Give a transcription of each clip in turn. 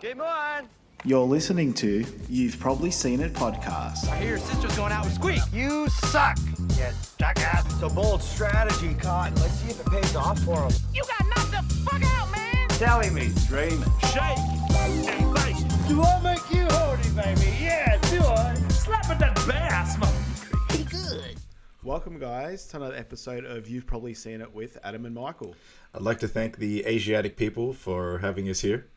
Game on! You're listening to You've Probably Seen It podcast. I hear your sister's going out with Squeak. You suck, you jackass. It's a bold strategy, Cotton. Let's see if it pays off for him. You got knocked the fuck out, man! Telling me, dreaming. Shake and bake. Do I make you horny, baby? Yeah, do I? Slap at that bass, man. He good. Welcome, guys, to another episode of You've Probably Seen It with Adam and Michael. I'd like to thank the Asiatic people for having us here.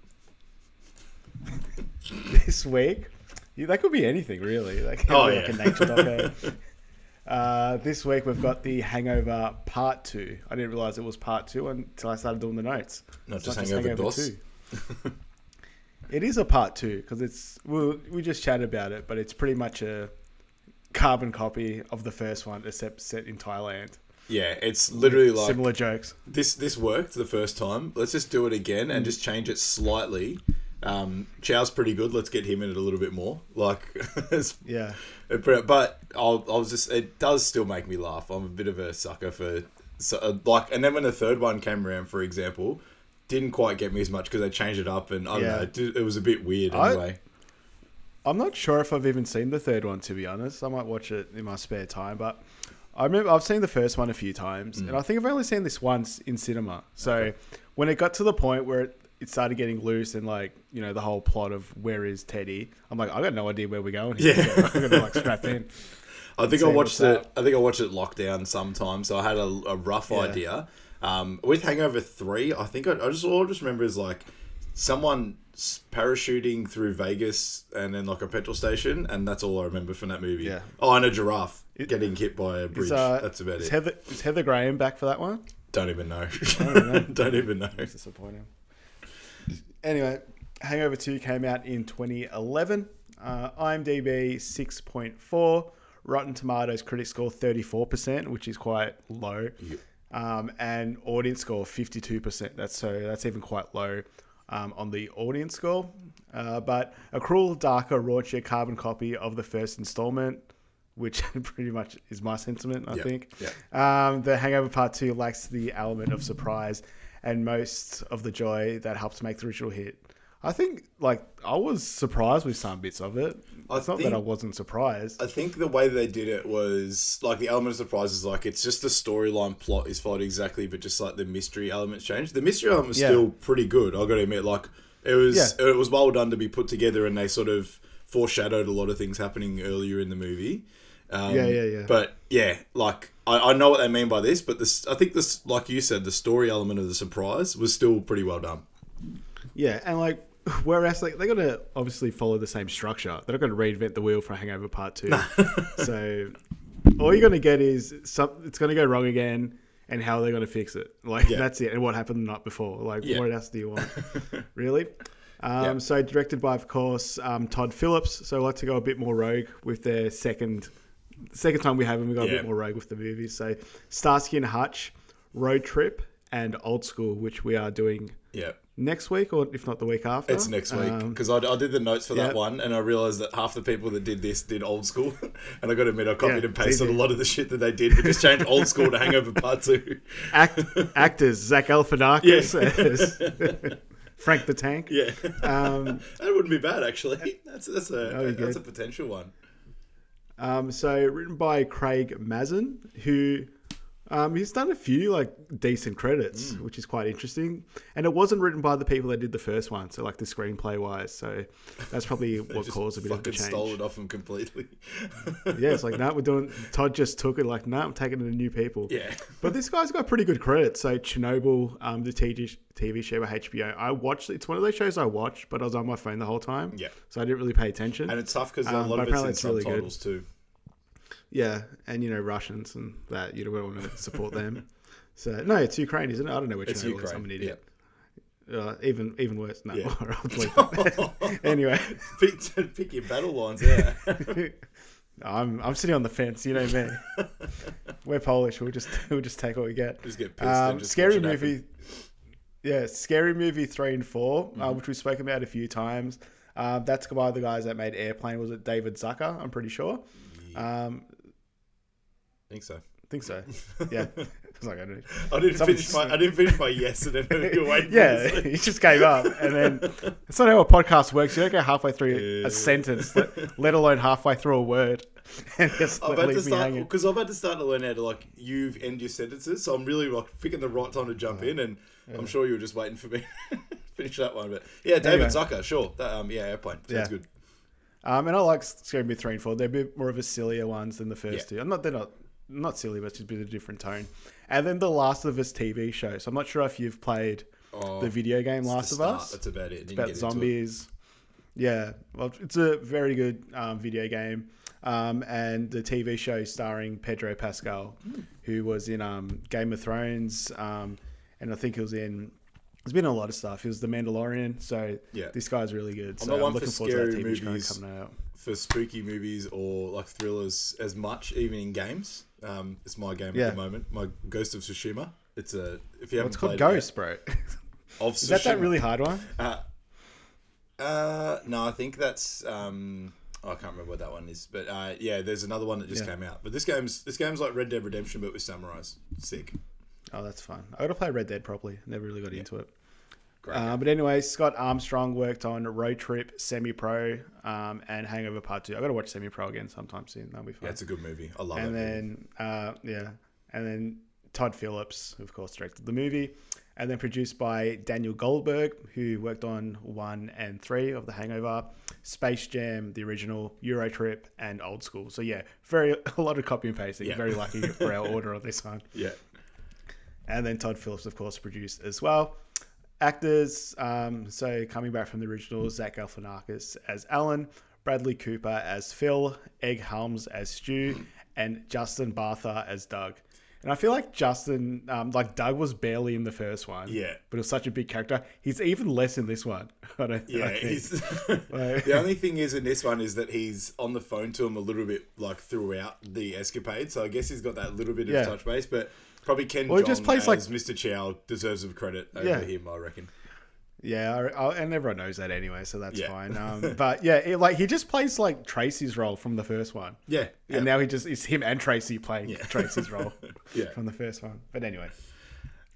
This week, yeah, that could be anything, really. Like, Oh, like yeah. a nature doco. uh, this week, we've got the Hangover Part 2. I didn't realize it was Part 2 until I started doing the notes. Not It's just Hangover DOS. 2. it is a Part 2 because it's, well, we just chatted about it, but it's pretty much a carbon copy of the first one, except set in Thailand. Yeah, it's literally like Similar jokes. this. This worked the first time. Let's just do it again and just change it slightly. Um, Chow's pretty good. Let's get him in it a little bit more. Like, Yeah. but I'll, I'll just. It does still make me laugh. I'm a bit of a sucker for so, uh, like. And then when the third one came around, for example, didn't quite get me as much because they changed it up, and I don't Yeah. know. It, did- it was a bit weird anyway. I'm not sure if I've even seen the third one to be honest. I might watch it in my spare time, but I remember I've seen the first one a few times, Mm. and I think I've only seen this once in cinema. So when it got to the point where it, it started getting loose and like you know the whole plot of where is Teddy, I'm like I got no idea where we're going. Here. Yeah. I'm gonna like strap in. I think I watched it. I think I watched it lockdown sometime, so I had a, a rough Yeah. idea. Um, with Hangover Three, I think I, I just all I just remember is like someone parachuting through Vegas and then like a petrol station, and that's all I remember from that movie. Yeah. Oh, and a giraffe getting hit by a bridge. Uh, that's about is it. Heather, is Heather Graham back for that one? Don't even know. don't know. Don't even know. It's disappointing. Anyway, Hangover 2 came out in 2011. Uh, IMDb 6.4. Rotten Tomatoes critic score 34%, which is quite low. Um, and audience score 52%. That's so that's even quite low um, on the audience score. Uh, but a cruel, darker, raunchier carbon copy of the first installment, which pretty much is my sentiment, I Yeah, think. yeah. Um, the Hangover Part 2 lacks the element of surprise and most of the joy that helps make the original hit. I think, like, I was surprised with some bits of it. I It's not think- that I wasn't surprised. I think the way they did it was like the element of surprise is like it's just the storyline plot is followed exactly, but just like the mystery elements changed. The mystery element was Yeah. still pretty good. I got to admit, like it was Yeah. it was well done to be put together, and they sort of foreshadowed a lot of things happening earlier in the movie. Um, Yeah, yeah, yeah. But yeah, like I, I know what they mean by this, but this I think this, like you said, the story element of the surprise was still pretty well done. Yeah, and like, whereas like they're gonna obviously follow the same structure. They're not gonna reinvent the wheel for Hangover Part Two. so all you're gonna get is some. It's gonna go wrong again, and how are they're gonna fix it. Like Yeah. that's it. And what happened the night before. Like Yeah. what else do you want? really? Um, Yeah. So directed by, of course, um, Todd Phillips. So I like to go a bit more rogue with their second. Second time we have him, we got a bit more rogue with the movies. So Starsky and Hutch, Road Trip, and Old School, which we are doing Yeah. next week or if not the week after. It's next week Um, because I, I did the notes for that one, and I realized that half the people that did this did old school, and I got to admit I copied Yeah, and pasted a lot of the shit that they did, but just changed old school to Hangover Part Two. act, actors Zach Galifianakis as Frank the Tank. Yeah, Um, that wouldn't be bad actually. That's that's a that's a potential one. Um, so written by Craig Mazin, who um, he's done a few like decent credits, Mm. which is quite interesting. And it wasn't written by the people that did the first one, so like the screenplay wise. So that's probably what caused a bit of a change. stole it off them completely. Yeah, it's like, no, we're doing. Todd just took it. Like, no, I'm taking it to new people. Yeah. But this guy's got pretty good credits. So Chernobyl, um, the TV, TV show by HBO. I watched. It's one of those shows I watched, but I was on my phone the whole time. Yeah. So I didn't really pay attention. and it's tough because a Um, lot of it's in it's really good. subtitles too. Yeah, and you know Russians and that you don't want to support them. So no, it's Ukraine, isn't it? I don't know which It's is. Ukraine. I'm an idiot. Yeah. Uh, even even worse. No, Yeah. I'll bleep it. anyway, pick, pick your battle lines. Yeah. I'm I'm sitting on the fence. You know me. We're Polish. We'll just we'll just take what we get. Just get pissed Um, just scary happen. movie. Yeah, scary movie three and 4 Mm-hmm. uh, which we've spoken about a few times. Um, that's by the guys that made Airplane. Was it David Zucker? I'm pretty sure. Um, I think so. I think so. Yeah. It's like, I don't- I didn't finish my. I didn't finish my yes, and then you wait. for Yeah, he just gave up, and then it's not how a podcast works. You don't go halfway through Yeah. a sentence, let, let alone halfway through a word, and just I'm about to start because I'm about to start to learn how to like you've end your sentences. So I'm really like picking the right time to jump in, and I'm sure you were just waiting for me to finish that one. But yeah, David Anyway. Zucker, sure. That, um, yeah, airplane sounds Yeah. good. Um, and I like Scary Movie three and four. They're a bit more of a sillier ones than the first Yeah. two. I'm not they're not not silly, but it's just a bit of a different tone. And then the Last of Us TV show. So I'm not sure if you've played Oh, the video game it's Last of Us. That's about it. Didn't about into it. zombies. Yeah, well, it's a very good um, video game, um, and the TV show starring Pedro Pascal, Hmm. who was in um, Game of Thrones, um, and I think he was in. He's been in a lot of stuff. He was the Mandalorian, so Yeah. this guy's really good. I'm not I'm, for looking forward to that scary TV show movies. coming out. for spooky movies or like thrillers as much, even in games. Um, it's my game Yeah. at the moment. My Ghost of Tsushima. It's a if you haven't It's called it yet- Ghost, bro. of Is that that really hard one? Uh, uh, no, I think that's um, oh, I can't remember what that one is, but uh, yeah, there's another one that just Yeah. came out. But this game's this game's like Red Dead Redemption, but with samurais. Sick. Oh, that's fun. I got to play Red Dead properly. Never really got into it. Uh, but anyway, Scott Armstrong worked on Road Trip, Semi Pro, um, and Hangover Part Two. I got to watch Semi Pro again sometime soon. That'll be fun. yeah, a good movie. I love and it. then uh, yeah, and then Todd Phillips, of course, directed the movie, and then produced by Daniel Goldberg, who worked on one and three of The Hangover, Space Jam, the original, Euro Trip, and Old School. So yeah, very a lot of copy and pasting. Yeah. Very lucky for our order on this one. Yeah. And then Todd Phillips, of course, produced as well. Actors, um, so coming back from the original, Zach Galifianakis as Alan, Bradley Cooper as Phil, Egg Helms as Stu, and Justin Bartha as Doug. And I feel like Justin, um, like Doug was barely in the first one. Yeah. But it was such a big character. He's even less in this one. I don't, Yeah, I think. he's, the only thing is in this one is that he's on the phone to him a little bit like throughout the escapade. So I guess he's got that little bit of Yeah. touch base, but probably Ken Well, Jeong just plays, like- Mr. Chow deserves some credit over Yeah. him, I reckon. Yeah, I, I, and everyone knows that anyway, so that's Yeah. fine. Um, but yeah, it, like he just plays like Tracy's role from the first one. Yeah, yeah. And now he just it's him and Tracy playing Yeah. Tracy's role Yeah. from the first one. But anyway,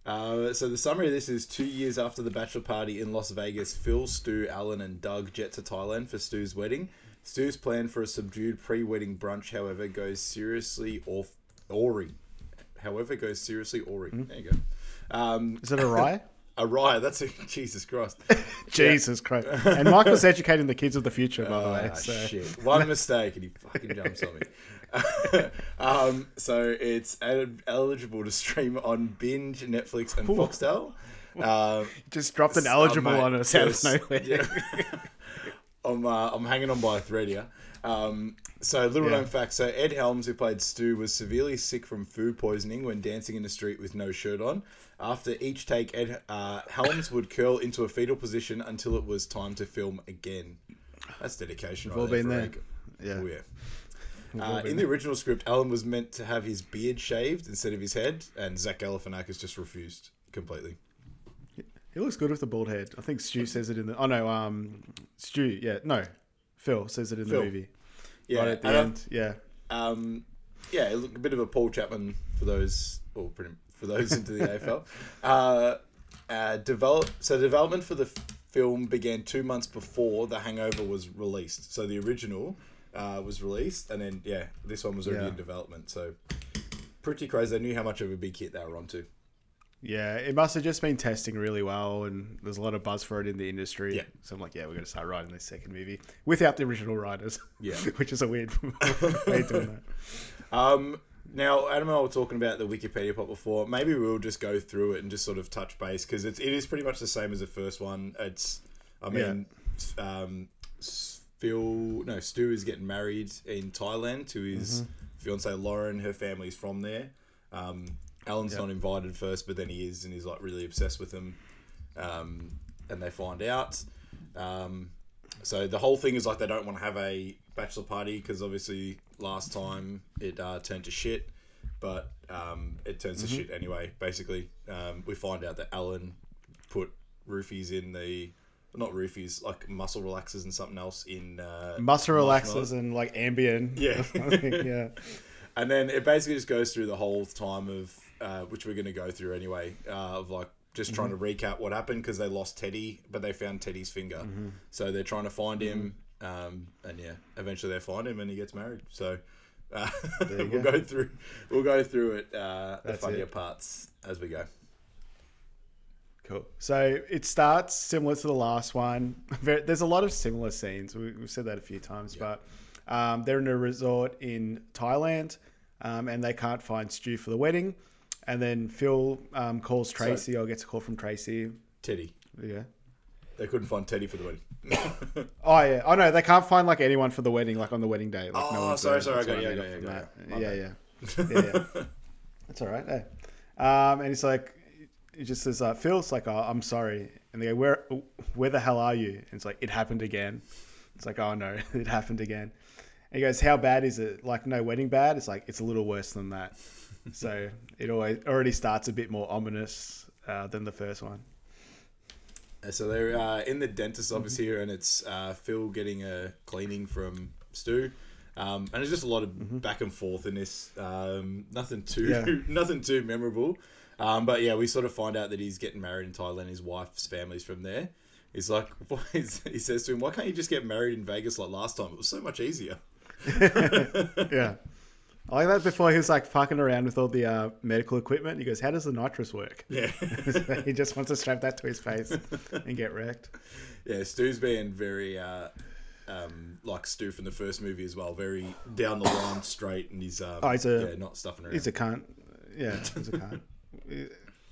Uh, so the summary of this is two years after the bachelor party in Las Vegas, Phil, Stu, Alan, and Doug jet to Thailand for Stu's wedding. Stu's plan for a subdued pre-wedding brunch, however, goes seriously off awry. However, goes seriously awry. There you go. Um, is it a rye? awry. That's a Jesus Christ. Jesus Christ! And Michael's educating the kids of the future, by the way. Ah, So shit. One mistake and he fucking jumps on me. um, so it's eligible to stream on Binge, Netflix, and Foxtel. Um, just dropped an Oh, eligible mate, on us out of nowhere. Yeah. I'm, uh, I'm hanging on by a thread here. Um, so, little Yeah. known fact. So, Ed Helms, who played Stu, was severely sick from food poisoning when dancing in the street with no shirt on. After each take, Ed uh, Helms would curl into a fetal position until it was time to film again. That's dedication. Right all there been there. Yeah. Oh, yeah. Uh, in the original script, Alan was meant to have his beard shaved instead of his head, and Zach Galifianakis just refused completely. He looks good with the bald head. I think Stu says it in the. Oh no, um, Stu. Yeah, no, Phil says it in Phil. the movie. Yeah, right at the end. Yeah. Um, yeah, a bit of a Paul Chapman for those, or pretty, for those into the AFL. Uh, uh, develop so development for the film began two months before The Hangover was released. So the original uh, was released, and then yeah, this one was already Yeah. in development. So pretty crazy. They knew how much of a big hit they were onto. Yeah, it must have just been testing really well, and there's a lot of buzz for it in the industry. Yeah. So I'm like, yeah, we're going to start writing this second movie without the original writers. Yeah. which is a weird way of doing that. Um, now, Adam and I were talking about the Wikipedia pop before. Maybe we'll just go through it and just sort of touch base because it's it is pretty much the same as the first one. It's, I mean, um, Phil, no, Stu is getting married in Thailand to his fiance Lauren. Her family's from there. Um, Alan's not invited first, but then he is, and he's like really obsessed with them. Um, and they find out. Um, so the whole thing is like they don't want to have a bachelor party because obviously last time it uh, turned to shit, but um, it turns to shit anyway. Basically, um, we find out that Alan put roofies in the not roofies like muscle relaxers and something else in uh, Muscle relaxers and like Ambien. Yeah. yeah. and then it basically just goes through the whole time of uh, which we're going to go through anyway, uh, of like just trying to recap what happened because they lost Teddy, but they found Teddy's finger. So they're trying to find him, um, and yeah, eventually they find him and he gets married. So uh, we'll go. go through we'll go through it uh, the funnier it. parts as we go. Cool. So it starts similar to the last one. There's a lot of similar scenes. We, we've said that a few times, but um, they're in a resort in Thailand, um, and they can't find Stu for the wedding. And then Phil um, calls Tracy, or gets a call from Tracy. Teddy, Yeah. they couldn't find Teddy for the wedding. Oh yeah. Oh no, they can't find like anyone for the wedding, like on the wedding day. Like, Oh, one's sorry, there. sorry, I That's got what you, I got up you, from I that. got you. My Yeah, yeah, yeah, yeah. That's all right. Hey. Um, and he's like, he just says, uh, "Phil's like, oh, I'm sorry." And they go, "Where, where the hell are you?" And it's like, "It happened again." It's like, "Oh no, it happened again." And he goes, "How bad is it? Like, no wedding bad?" It's like, "It's a little worse than that." so it always already starts a bit more ominous uh, than the first one. Uh, So they're uh, in the dentist's office here, and it's uh, Phil getting a cleaning from Stu. Um, and it's just a lot of back and forth in this. Um, nothing too, Yeah. nothing too memorable. Um, but yeah, we sort of find out that he's getting married in Thailand. His wife's family's from there. He's like, he says to him, "Why can't you just get married in Vegas like last time? It was so much easier." Yeah. I like that before he was like fucking around with all the uh, medical equipment. He goes, How does the nitrous work? Yeah, he just wants to strap that to his face and get wrecked. yeah. Stu's being very uh, um, like Stu from the first movie as well. Very down the line, straight, and he's um, Oh, he's a- yeah, not stuffing around. He's a cunt. Yeah, he's a cunt.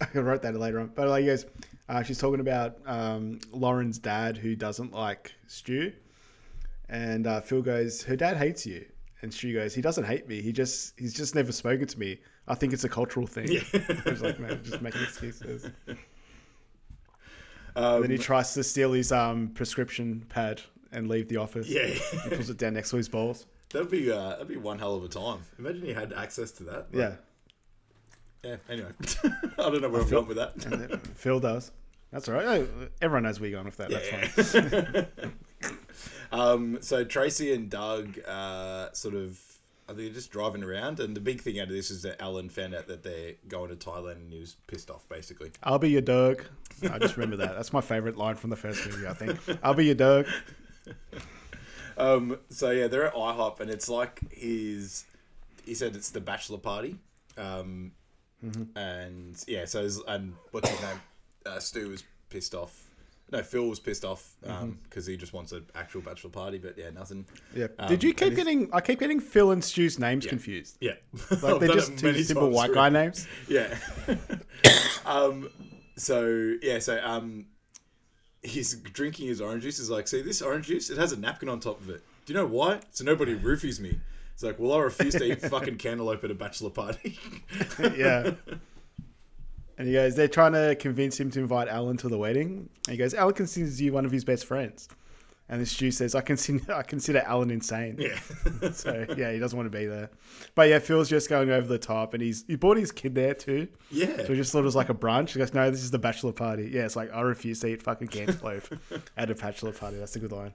I wrote that later on. But like, he goes, uh, she's talking about um, Lauren's dad who doesn't like Stu. And uh, Phil goes, Her dad hates you. And she goes, He doesn't hate me. He just he's just never spoken to me. I think it's a cultural thing. I was like, man, just making excuses. Um, then he tries to steal his um, prescription pad and leave the office. yeah. He pulls it down next to his balls. That'd be uh, that'd be one hell of a time. Imagine you had access to that. Yeah. Yeah. Anyway, I don't know where I'm going with that. Phil does. That's all right. Oh, Everyone knows where you're going with that. That's fine. Um, so Tracy and Doug uh, sort of are they just driving around, and the big thing out of this is that Alan found out that they're going to Thailand, and he was pissed off basically. I'll be your dog. I just remember that. That's my favorite line from the first movie, I think. I'll be your dog. Um, so yeah, they're at IHOP, and it's like his. He said it's the bachelor party, um, and yeah, so and what's his name? Uh, Stu was pissed off. No, Phil was pissed off because he just wants an actual bachelor party, but yeah, nothing. Yeah. Um, Did you keep getting? I keep getting Phil and Stu's names confused. Yeah, Like they're just two simple white guy names. Yeah. um. So yeah. So um, he's drinking his orange juice. He's like, "See this orange juice? It has a napkin on top of it. Do you know why? So nobody roofies me." It's like, "Well, I refuse to eat fucking cantaloupe at a bachelor party." yeah. And he goes, they're trying to convince him to invite Alan to the wedding. And he goes, Alan considers you one of his best friends. And then Stu says, I consider, I consider Alan insane. yeah. So yeah, he doesn't want to be there. But yeah, Phil's just going over the top, and he's he brought his kid there too. Yeah. So he just thought it was like a brunch. He goes, "No, this is the bachelor party." Yeah, it's like I refuse to eat fucking cantaloupe at a bachelor party. That's a good line.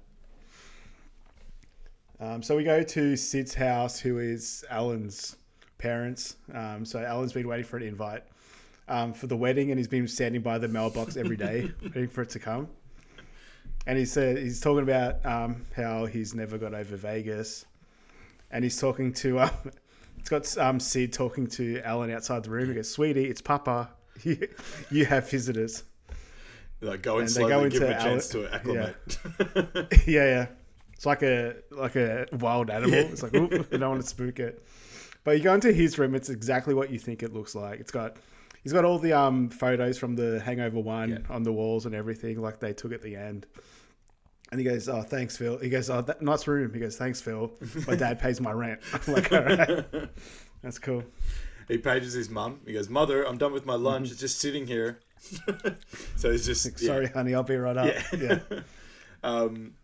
Um, so we go to Sid's house, who is Alan's parents. Um, so Alan's been waiting for an invite um, for the wedding, and he's been standing by the mailbox every day waiting for it to come. And he said he's talking about um, how he's never got over Vegas, and he's talking to um, it's got um, Sid talking to Alan outside the room. He goes, "Sweetie, it's Papa. You, you have visitors." Like go And they slowly, go give him a into chance Ale- to acclimate. yeah, yeah. It's like a like a wild animal. Yeah. It's like oop, you don't want to spook it. But you go into his room, it's exactly what you think it looks like. It's got he's got all the um photos from the Hangover One Yeah. on the walls and everything, like they took at the end. And he goes, "Oh, thanks, Phil." He goes, "Oh, that nice room." He goes, "Thanks, Phil. My dad pays my rent." I'm like, "All right, that's cool." he pages his mum. He goes, "Mother, I'm done with my lunch. It's just sitting here." so he's just yeah. Mm-hmm. Sorry, honey, I'll be right up. Yeah. yeah. um,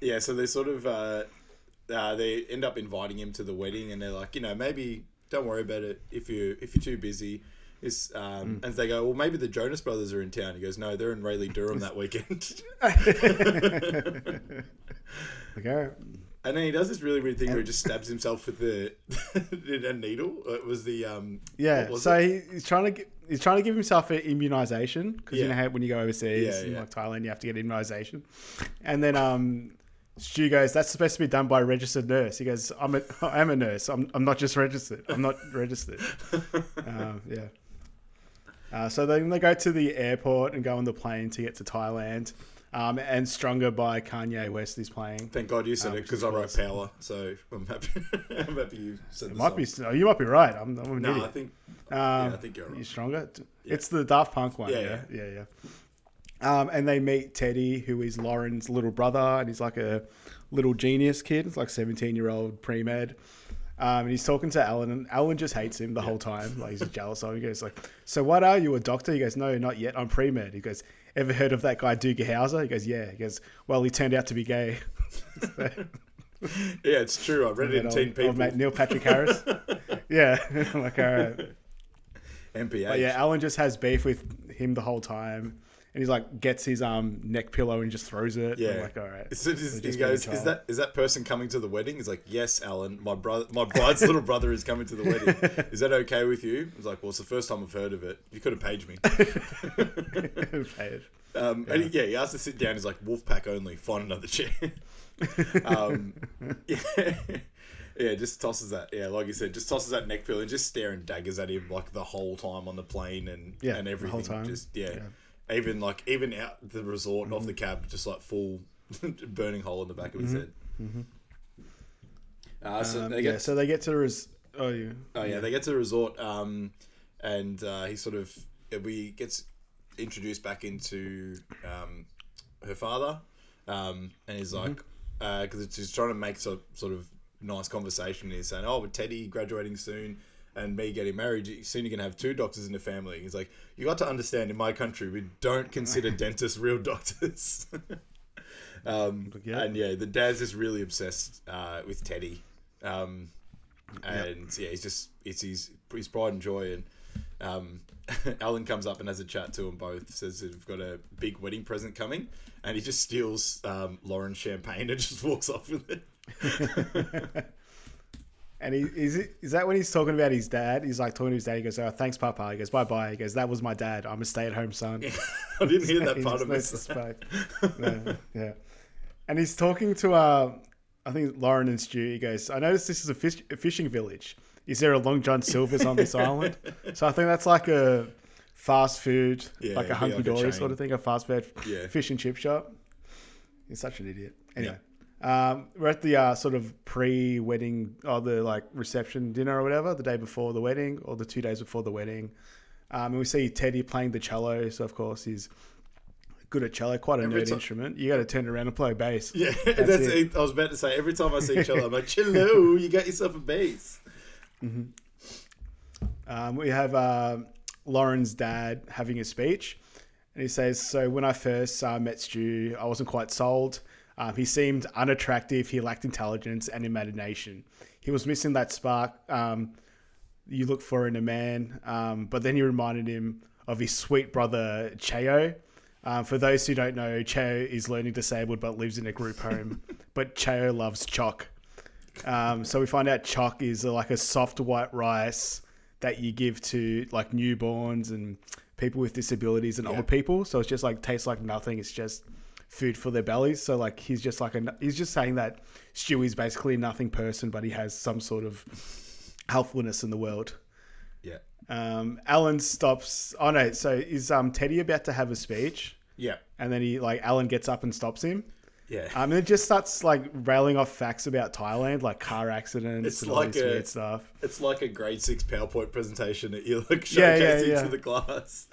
yeah, so they sort of uh, uh, they end up inviting him to the wedding, and they're like, you know, maybe don't worry about it if you if you're too busy. Is um, Mm. and they go, well, maybe the Jonas Brothers are in town. He goes, no, they're in Raleigh Durham that weekend. okay. And then he does this really weird thing where he just stabs himself with the a needle. It was the um. Yeah, so it? he, he's trying to get, he's trying to give himself an immunization because you know how when you go overseas Yeah, in yeah. like Thailand you have to get immunization, and then um, Stu goes, "That's supposed to be done by a registered nurse." He goes, "I'm a I'm a nurse. I'm I'm not just registered. I'm not registered." um, yeah. Uh, so then they go to the airport and go on the plane to get to Thailand. Um, and Stronger by Kanye West is playing. Thank God you said Um, it because I wrote Power, so I'm happy. I'm happy you said It might song. be. oh, You might be right. I'm, I'm an No, idiot. I think. Um, yeah, I think you're right. You're stronger. It's the Daft Punk one. Yeah, Yeah, yeah, yeah. yeah. Um, and they meet Teddy, who is Lauren's little brother, and he's like a little genius kid. It's like 17 year old pre med. Um, and he's talking to Alan, and Alan just hates him the whole time. Like he's just jealous of him. He goes like, "So what are you, a doctor?" He goes, "No, not yet. I'm pre med." He goes, "Ever heard of that guy Doogie Howser?" He goes, "Yeah." He goes, "Well, he turned out to be gay." Yeah, it's true. I read it in Teen People. old mate Neil Patrick Harris. yeah, like all right. NPH. But yeah, Alan just has beef with him the whole time, and he's like gets his um neck pillow and just throws it. Yeah. I'm like all right. So he goes, "Is that is that person coming to the wedding?" He's like, "Yes, Alan. My brother, my bride's little brother is coming to the wedding. Is that okay with you?" I was like, "Well, it's the first time I've heard of it. You could have paged me." Paid. Um, And he, yeah, he asked to sit down. He's like, "Wolfpack only. Find another chair." um, yeah, yeah, just tosses that. Yeah, like you said, just tosses that neck pillow and just staring daggers at him like the whole time on the plane and Yeah, and the everything. whole time. Just yeah. Yeah. Even like even out the resort off the cab, just like full burning hole in the back of his head. Uh, so Um, they yeah, get so they get to the res- oh yeah. Oh yeah, they get to the resort, um, and uh, he sort of we gets introduced back into um, her father, um, and he's like, because he's trying to make some sort of nice conversation. He's saying, "Oh, with Teddy graduating soon." And me getting married, soon you're gonna have two doctors in the family. He's like, you got to understand, in my country, we don't consider dentists real doctors. um, yeah. And yeah, the dad's just really obsessed uh, with Teddy. Um, and yeah, he's just it's his his pride and joy. And um, Alan comes up and has a chat to them both. Says they've got a big wedding present coming, and he just steals um, Lauren's champagne and just walks off with it. And he is it, is that when he's talking about his dad? He's like talking to his dad. He goes, "Oh, thanks, Papa." He goes, "Bye, bye." He goes, "That was my dad. I'm a stay at home son." I didn't hear that part of the space. yeah, yeah. And he's talking to uh, I think Lauren and Stu. He goes, "I noticed this is a, fish, a fishing village. Is there a Long John Silver's on this island?" So I think that's like a fast food, Yeah, like a hunky dory sort of thing, a fast food Yeah. fish and chip shop. He's such an idiot. Anyway. Um, we're at the uh, sort of pre-wedding or the like reception dinner or whatever, the day before the wedding or the two days before the wedding. Um, and we see Teddy playing the cello. So of course he's good at cello, quite a Every nerd ti- instrument. You got to turn around and play bass. Yeah, that's, it. it. I was about to say every time I see cello, I'm like, "Cello, you got yourself a bass." Um, we have uh, Lauren's dad having a speech, and he says, "So when I first uh, met Stu, I wasn't quite sold. Um, he seemed unattractive. He lacked intelligence and imagination. He was missing that spark um, you look for in a man. Um, but then he reminded him of his sweet brother Cheo." Um, for those who don't know, Cheo is learning disabled but lives in a group home. but Cheo loves jok. Um, so we find out jok is uh, like a soft white rice that you give to like newborns and people with disabilities and old people. So it's just like tastes like nothing. It's just food for their bellies. So like he's just like a he's just saying that Stewie's basically a nothing person, but he has some sort of helpfulness in the world. Yeah, Um, Alan stops. Oh no! So is um Teddy about to have a speech? yeah, And then he like Alan gets up and stops him. Yeah. Um, and it just starts like railing off facts about Thailand, like car accidents It's and all like this a- weird stuff. It's like a grade six PowerPoint presentation that you like Yeah, showcasing yeah, yeah. to the class.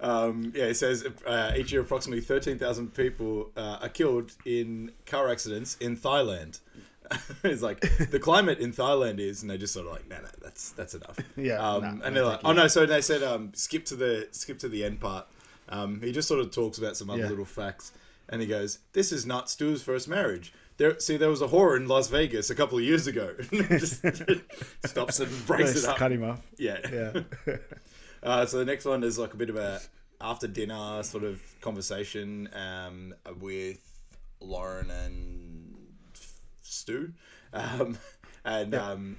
Um, yeah, it says uh, each year approximately thirteen thousand people uh, are killed in car accidents in Thailand. it's like the climate in Thailand is, and they just sort of like, no, no, that's that's enough. Yeah, um, nah, and they're like, oh no, so they said um, skip to the skip to the end part. Um, he just sort of talks about some other Yeah. little facts, and he goes, "This is not Stu's first marriage." There, see, there was a whore in Las Vegas a couple of years ago. just stops and breaks Just it up. cut him off. Yeah. Yeah. Uh, so the next one is like a bit of a after dinner sort of conversation um, with Lauren and Stu, um, and um,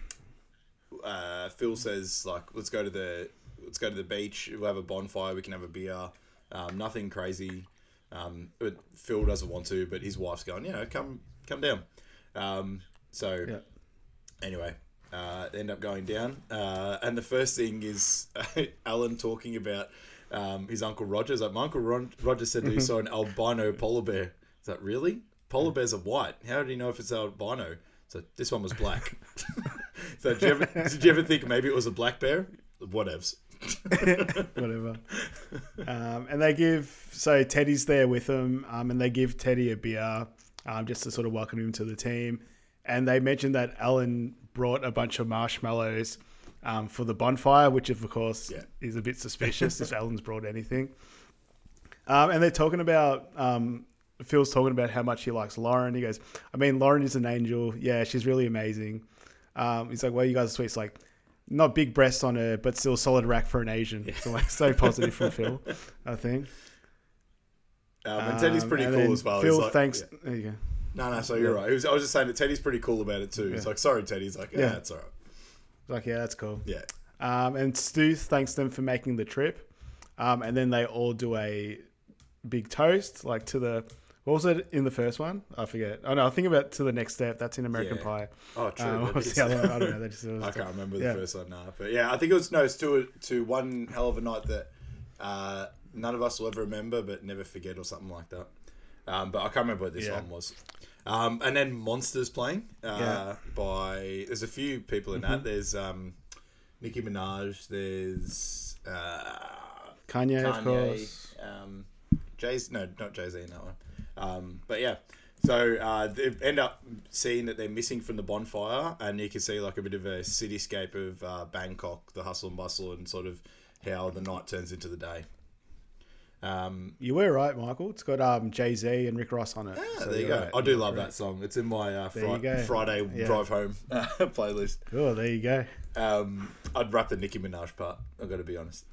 uh, Phil says like, let's go to the let's go to the beach. We'll have a bonfire. We can have a beer. Um, nothing crazy. Um, but Phil doesn't want to, but his wife's going, you know, come come down. Um, so Yeah. anyway, uh, they end up going down, uh, and the first thing is Alan talking about um, his uncle Roger's. Like, my uncle Ron- Roger said that he saw an albino polar bear. Is that really? Polar bears are white. How did he know if it's albino? So this one was black. so did you, ever, did you ever think maybe it was a black bear? Whatevs. whatever. um, and they give so Teddy's there with them, um, and they give Teddy a beer um, just to sort of welcome him to the team. And they mentioned that Alan brought a bunch of marshmallows um, for the bonfire, which of course Yeah. is a bit suspicious if Alan's brought anything. Um, and they're talking about um, Phil's talking about how much he likes Lauren. He goes, I mean, Lauren is an angel. Yeah, she's really amazing. Um, he's like, well, you guys are sweet. It's like, not big breasts on her, but still solid rack for an Asian. So like, so positive from Phil, I think. Um, and Teddy's Um, pretty and cool as well. Phil like, thanks. yeah. There you go. No, no, so you're right. Was, I was just saying that Teddy's pretty cool about it too. He's Yeah. like, sorry, Teddy. He's like, yeah, Yeah. it's all right. Like, yeah, that's cool. Yeah. Um, and Stu thanks them for making the trip. Um, and then they all do a big toast, like to the. What was it in the first one? I forget. Oh no, I think about to the next step. That's in American Yeah. Pie. Oh, true. Um, what's the other one? I don't know. Just, I can't remember the Yeah. first one now, but yeah, I think it was no, it's to to one hell of a night that uh, none of us will ever remember, but never forget, or something like that. Um, but I can't remember what this Yeah. one was. Um, and then Monsters playing uh. Mm-hmm. by there's a few people in that. There's um, Nicki Minaj. There's uh, Kanye, of Kanye. course. Um, Jay's no, not Jay Z in that one. Um, but yeah, so uh, they end up seeing that they're missing from the bonfire, and you can see like a bit of a cityscape of uh, Bangkok, the hustle and bustle, and sort of how the night turns into the day. Um, You were right, Michael. It's got um, Jay Z and Rick Ross on it. yeah, So there you go. right. I do You're love that song. It's in my uh, fri- Friday Yeah. drive home playlist. Oh, there you go. Um, I'd wrap the Nicki Minaj part. I've got to be honest.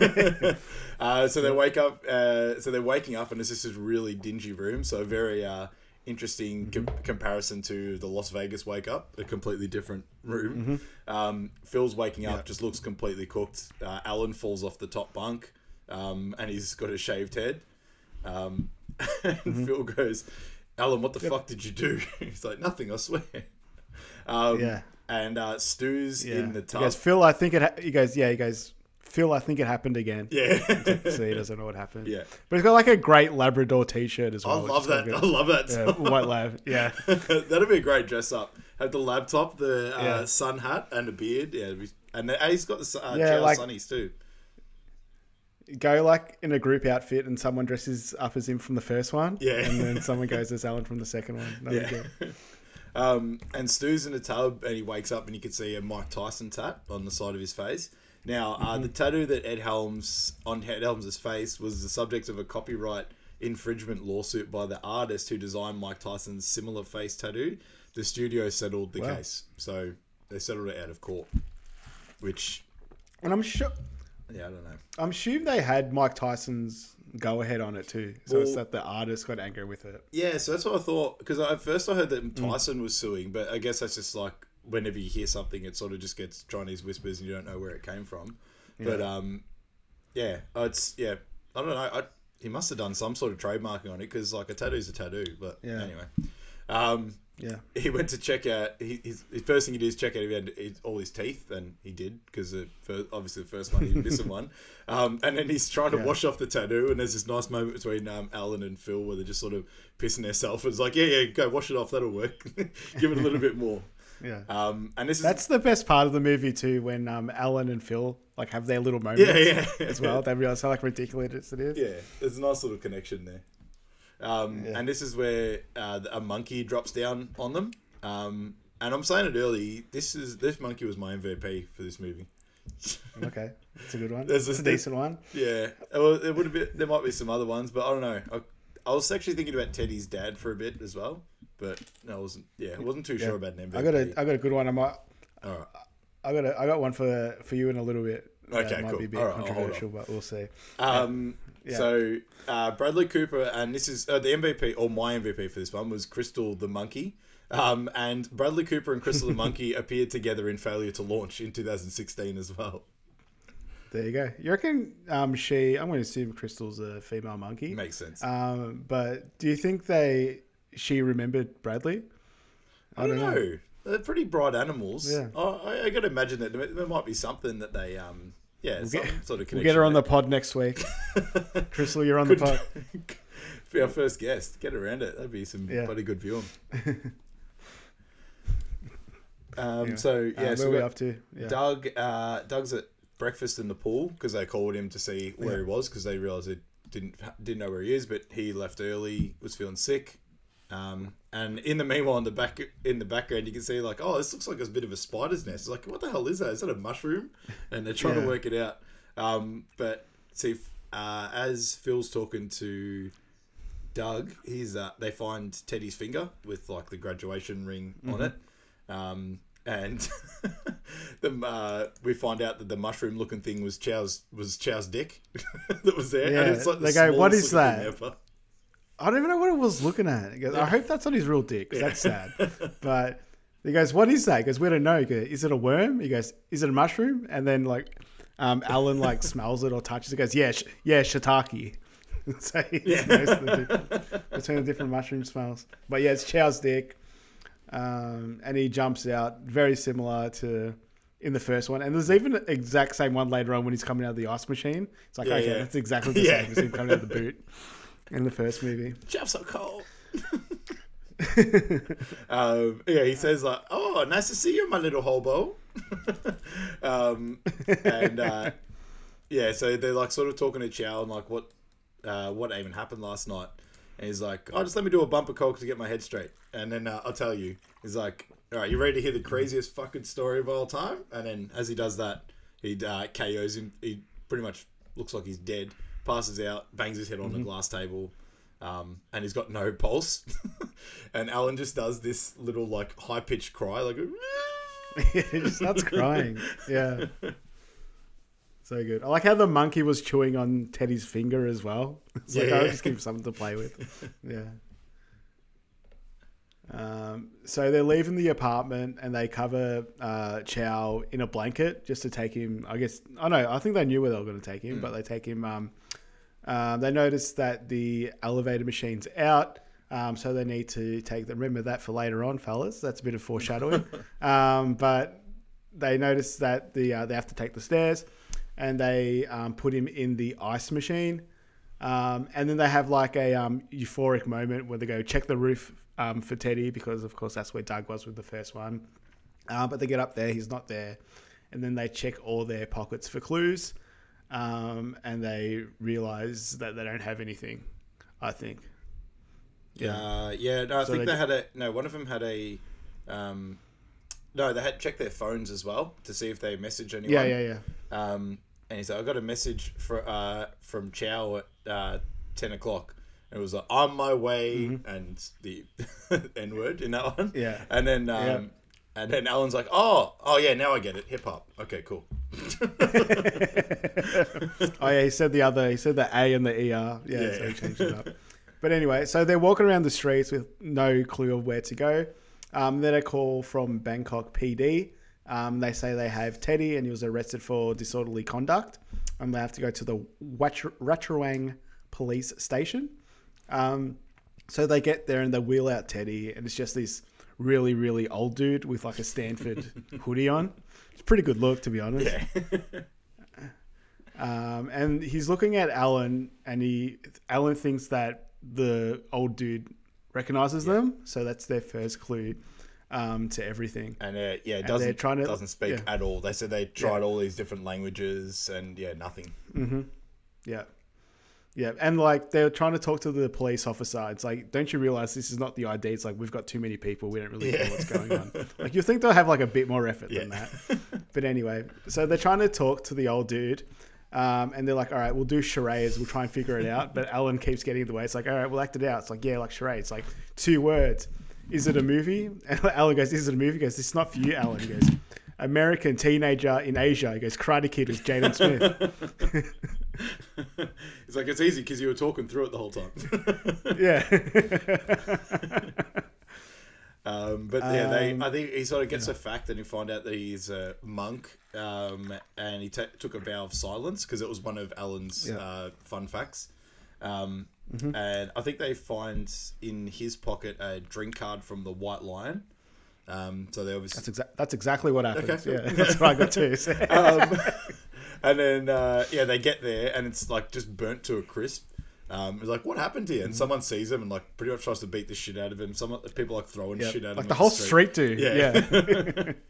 uh, so they wake up. Uh, so they're waking up, and this is this really dingy room. So very uh, interesting com- comparison to the Las Vegas wake up. A completely different room. Um, Phil's waking up, just looks completely cooked. Uh, Alan falls off the top bunk, um, and he's got a shaved head. Um, and Phil goes, "Alan, what the fuck did you do?" he's like, "Nothing, I swear." Um, Yeah. And uh, Stu's Yeah. in the He tub. goes, Phil, I think it. Ha-, he goes, yeah. He goes, Phil, I think it happened again. yeah. So he doesn't know what happened. Yeah. But he's got like a great Labrador T-shirt as well. I love that. I love that. Yeah, white lab. Yeah. That'd be a great dress up. Have the laptop, the uh, Yeah. sun hat, and a beard. Yeah, and, the, and he's got the uh, Yeah, like- sunnies too. Go like in a group outfit and someone dresses up as him from the first one. Yeah. And then someone goes as Alan from the second one. That'd Yeah. Um, and Stu's in a tub, and he wakes up, and you can see a Mike Tyson tat on the side of his face. Now, uh, Mm-hmm. the tattoo that Ed Helms on Ed Helms' face was the subject of a copyright infringement lawsuit by the artist who designed Mike Tyson's similar face tattoo. The studio settled the Wow. case, so they settled it out of court. Which, And I'm sure. Yeah, I don't know. I'm sure they had Mike Tyson's go ahead on it too. So it's Well- that the artist got angry with it. Yeah, so that's what I thought. Because at first I heard that Mm. Tyson was suing, but I guess that's just like whenever you hear something, it sort of just gets Chinese whispers and you don't know where it came from. But um, yeah, uh, it's yeah. I don't know. I, he must have done some sort of trademarking on it because like a tattoo's a tattoo. But Yeah. anyway, um, Yeah. he went to check out. He, his, his first thing he did is check out if he had his- all his teeth, and he did because obviously the first one he missing one. Um, and then he's trying to Yeah. wash off the tattoo, and there's this nice moment between um, Alan and Phil where they're just sort of pissing themselves. It's like, yeah, yeah, go wash it off. That'll work. Give it a little bit more. Yeah. Um, and this is That's the best part of the movie too, when um, Alan and Phil like have their little moments yeah, yeah, as well. They realize how like ridiculous it is. Yeah, there's a nice little connection there. Um, Yeah. And this is where uh, a monkey drops down on them. Um, and I'm saying it early. This is this monkey was my MVP for this movie. Okay, it's a good one. There's it's a decent one. Yeah, well, there would have been. There might be some other ones, but I don't know. I, I was actually thinking about Teddy's dad for a bit as well, but no, I wasn't. Yeah, I wasn't too sure about an MVP. I got a I got a good one. I might All right. I got a, I got one for for you in a little bit. That Okay, might cool. be a bit All right, I'll hold controversial, but we'll see. Um, Yeah. So uh, Bradley Cooper and this is uh, the MVP or my MVP for this one was Crystal the monkey. Um, and Bradley Cooper and Crystal the monkey appeared together in Failure to Launch in 2016 as well. There you go. You reckon um, she? I'm going to assume Crystal's a female monkey. Makes sense. Um, but do you think they she remembered Bradley? I don't know. They're pretty bright animals. Yeah. I, I got to imagine that there, there might be something that they, um, yeah, some get- sort of connection. We'll get her on the pod next week. Crystal, you're on the pod. Be our first guest. Get around it. That'd be some Yeah. bloody good viewing. um, Anyway, So yeah, uh, so where are we up to? Yeah. Doug, uh, Doug's at breakfast in the pool because they called him to see where he was because they realized they didn't didn't know where he is, but he left early, was feeling sick. Um, and in the meanwhile, in the back in the background, you can see like, oh, this looks like a bit of a spider's nest. It's like, what the hell is that? Is that a mushroom? And they're trying Yeah. to work it out. Um, but see, uh, as Phil's talking to Doug, he's uh, they find Teddy's finger with like the graduation ring on it, um, and the, uh, we find out that the mushroom-looking thing was Chow's was Chow's dick that was there. Yeah, and it's like the they go, "What is looking that?" ever. I don't even know what it was looking at. He goes, I hope that's not his real dick. 'cause That's sad. But he goes, "What is that?" He goes, "We don't know." He goes, "Is it a worm?" He goes, "Is it a mushroom?" And then like, um, Alan like smells it or touches it. Goes, "Yeah, sh- yeah, shiitake." so he knows the between the different mushroom smells. But yeah, it's Chow's dick, um, and he jumps out very similar to. In the first one, and there's even an exact same one later on when he's coming out of the ice machine. It's like, Yeah, okay, yeah. that's exactly the Yeah. same as him coming out of the boot in the first movie. Chow's so cold. um, yeah, he says like, "Oh, nice to see you, my little hobo." um, and uh, yeah, so they're like sort of talking to Chow and like what uh, what even happened last night. And he's like, "Oh, just let me do a bumper coke to get my head straight, and then uh, I'll tell you." He's like, "All right, you ready to hear the craziest fucking story of all time?" And then as he does that, he uh, KOs him. He pretty much looks like he's dead. Passes out, bangs his head on the glass table, um, and he's got no pulse. and Alan just does this little like high pitched cry, like. he just starts crying. Yeah. So good. I like how the monkey was chewing on Teddy's finger as well. It's like, Yeah. I'll just give him something to play with. Yeah. Um, so they're leaving the apartment and they cover uh, Chow in a blanket just to take him. I guess, I know, I think they knew where they were going to take him, but they take him. Um, um, they notice that the elevator machine's out. Um, so they need to take them. Remember that for later on, fellas. That's a bit of foreshadowing. um, but they notice that the uh, they have to take the stairs, and they um, put him in the ice machine. Um, and then they have like a um, euphoric moment where they go check the roof um, for Teddy because of course that's where Doug was with the first one. Uh, but they get up there, he's not there, and then they check all their pockets for clues, um, and they realize that they don't have anything. I think. Yeah, yeah. No, I So think they- they, had a no. One of them had a, um, no, they had checked their phones as well to see if they message anyone. Yeah, yeah, yeah. Um, and he said, "I got a message for uh from Chow at uh, ten o'clock." And it was like on my way, and the N word in that one. Mm-hmm. Yeah. And then um. And then Alan's like, "Oh, oh yeah, now I get it. Hip hop. Okay, cool." Oh yeah, he said the other. He said the A and the ER. Yeah, Yeah. so he changed it up. But anyway, so they're walking around the streets with no clue of where to go. Um, then a call from Bangkok PD. Um, they say they have Teddy and he was arrested for disorderly conduct. And they have to go to the Wat- Ratcharawang police station. Um, so they get there and they wheel out Teddy, and it's just this really, really old dude with like a Stanford hoodie on. It's a pretty good look, to be honest. Um, and he's looking at Alan, and he Alan thinks that the old dude recognizes them, so that's their first clue um, to everything. And uh, yeah, it doesn't trying to- doesn't speak yeah. at all. They said they tried all these different languages, and yeah, nothing. Yeah, yeah, and like they're trying to talk to the police officer. It's like, don't you realize this is not the ID? It's like we've got too many people. We don't really know what's going on. Like you think they'll have like a bit more effort than that. But anyway, so they're trying to talk to the old dude. Um, and they're like, all right, we'll do charades. We'll try and figure it out. But Alan keeps getting in the way. It's like, all right, we'll act it out. It's like, yeah, like charades. It's like two words. Is it a movie? And Alan goes, is it a movie? He goes, this is not for you, Alan. He goes, American teenager in Asia. He goes, Karate Kid is Jaden Smith. It's like it's easy because you were talking through it the whole time. yeah. Um, but yeah, they. Um, I think he sort of gets a fact, and you find out that he's a monk, um, and he ta took a vow of silence because it was one of Alan's Yeah. uh, fun facts. Um, Mm-hmm. And I think they find in his pocket a drink card from the White Lion. Um, so they obviously That's, exa- that's exactly what happens. Okay, Yeah, that's what I got too. And then uh, yeah, they get there and it's like just burnt to a crisp. Um, it's like what happened here? And Mm-hmm. someone sees him and like pretty much tries to beat the shit out of him. Some people like throwing Yeah, shit at him, like the whole street do. Yeah. Yeah.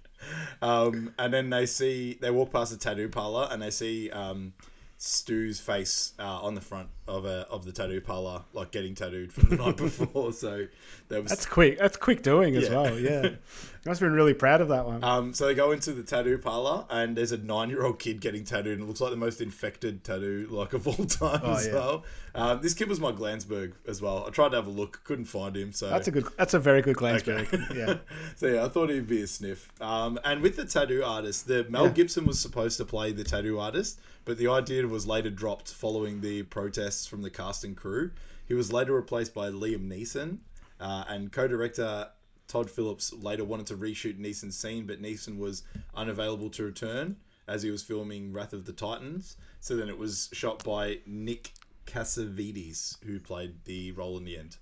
Um, and then they see they walk past the tattoo parlor and they see um, Stu's face uh, on the front of a of the tattoo parlor, like getting tattooed from the night before. So that was That's quick. That's quick doing as Yeah. well. Yeah. Must have been really proud of that one. Um, so they go into the tattoo parlor, and there's a nine-year-old kid getting tattooed, and it looks like the most infected tattoo like of all time Oh, as yeah. well. Um, this kid was my Glansberg as well. I tried to have a look, couldn't find him. So that's a good. That's a very good Glansberg. Okay. Yeah. so yeah, I thought he'd be a sniff. Um, and with the tattoo artist, the Mel Yeah. Gibson was supposed to play the tattoo artist, but the idea was later dropped following the protests from the cast and crew. He was later replaced by Liam Neeson, uh, and co-director Todd Phillips later wanted to reshoot Neeson's scene, but Neeson was unavailable to return as he was filming Wrath of the Titans. So then it was shot by Nick Cassavetes, who played the role in the end.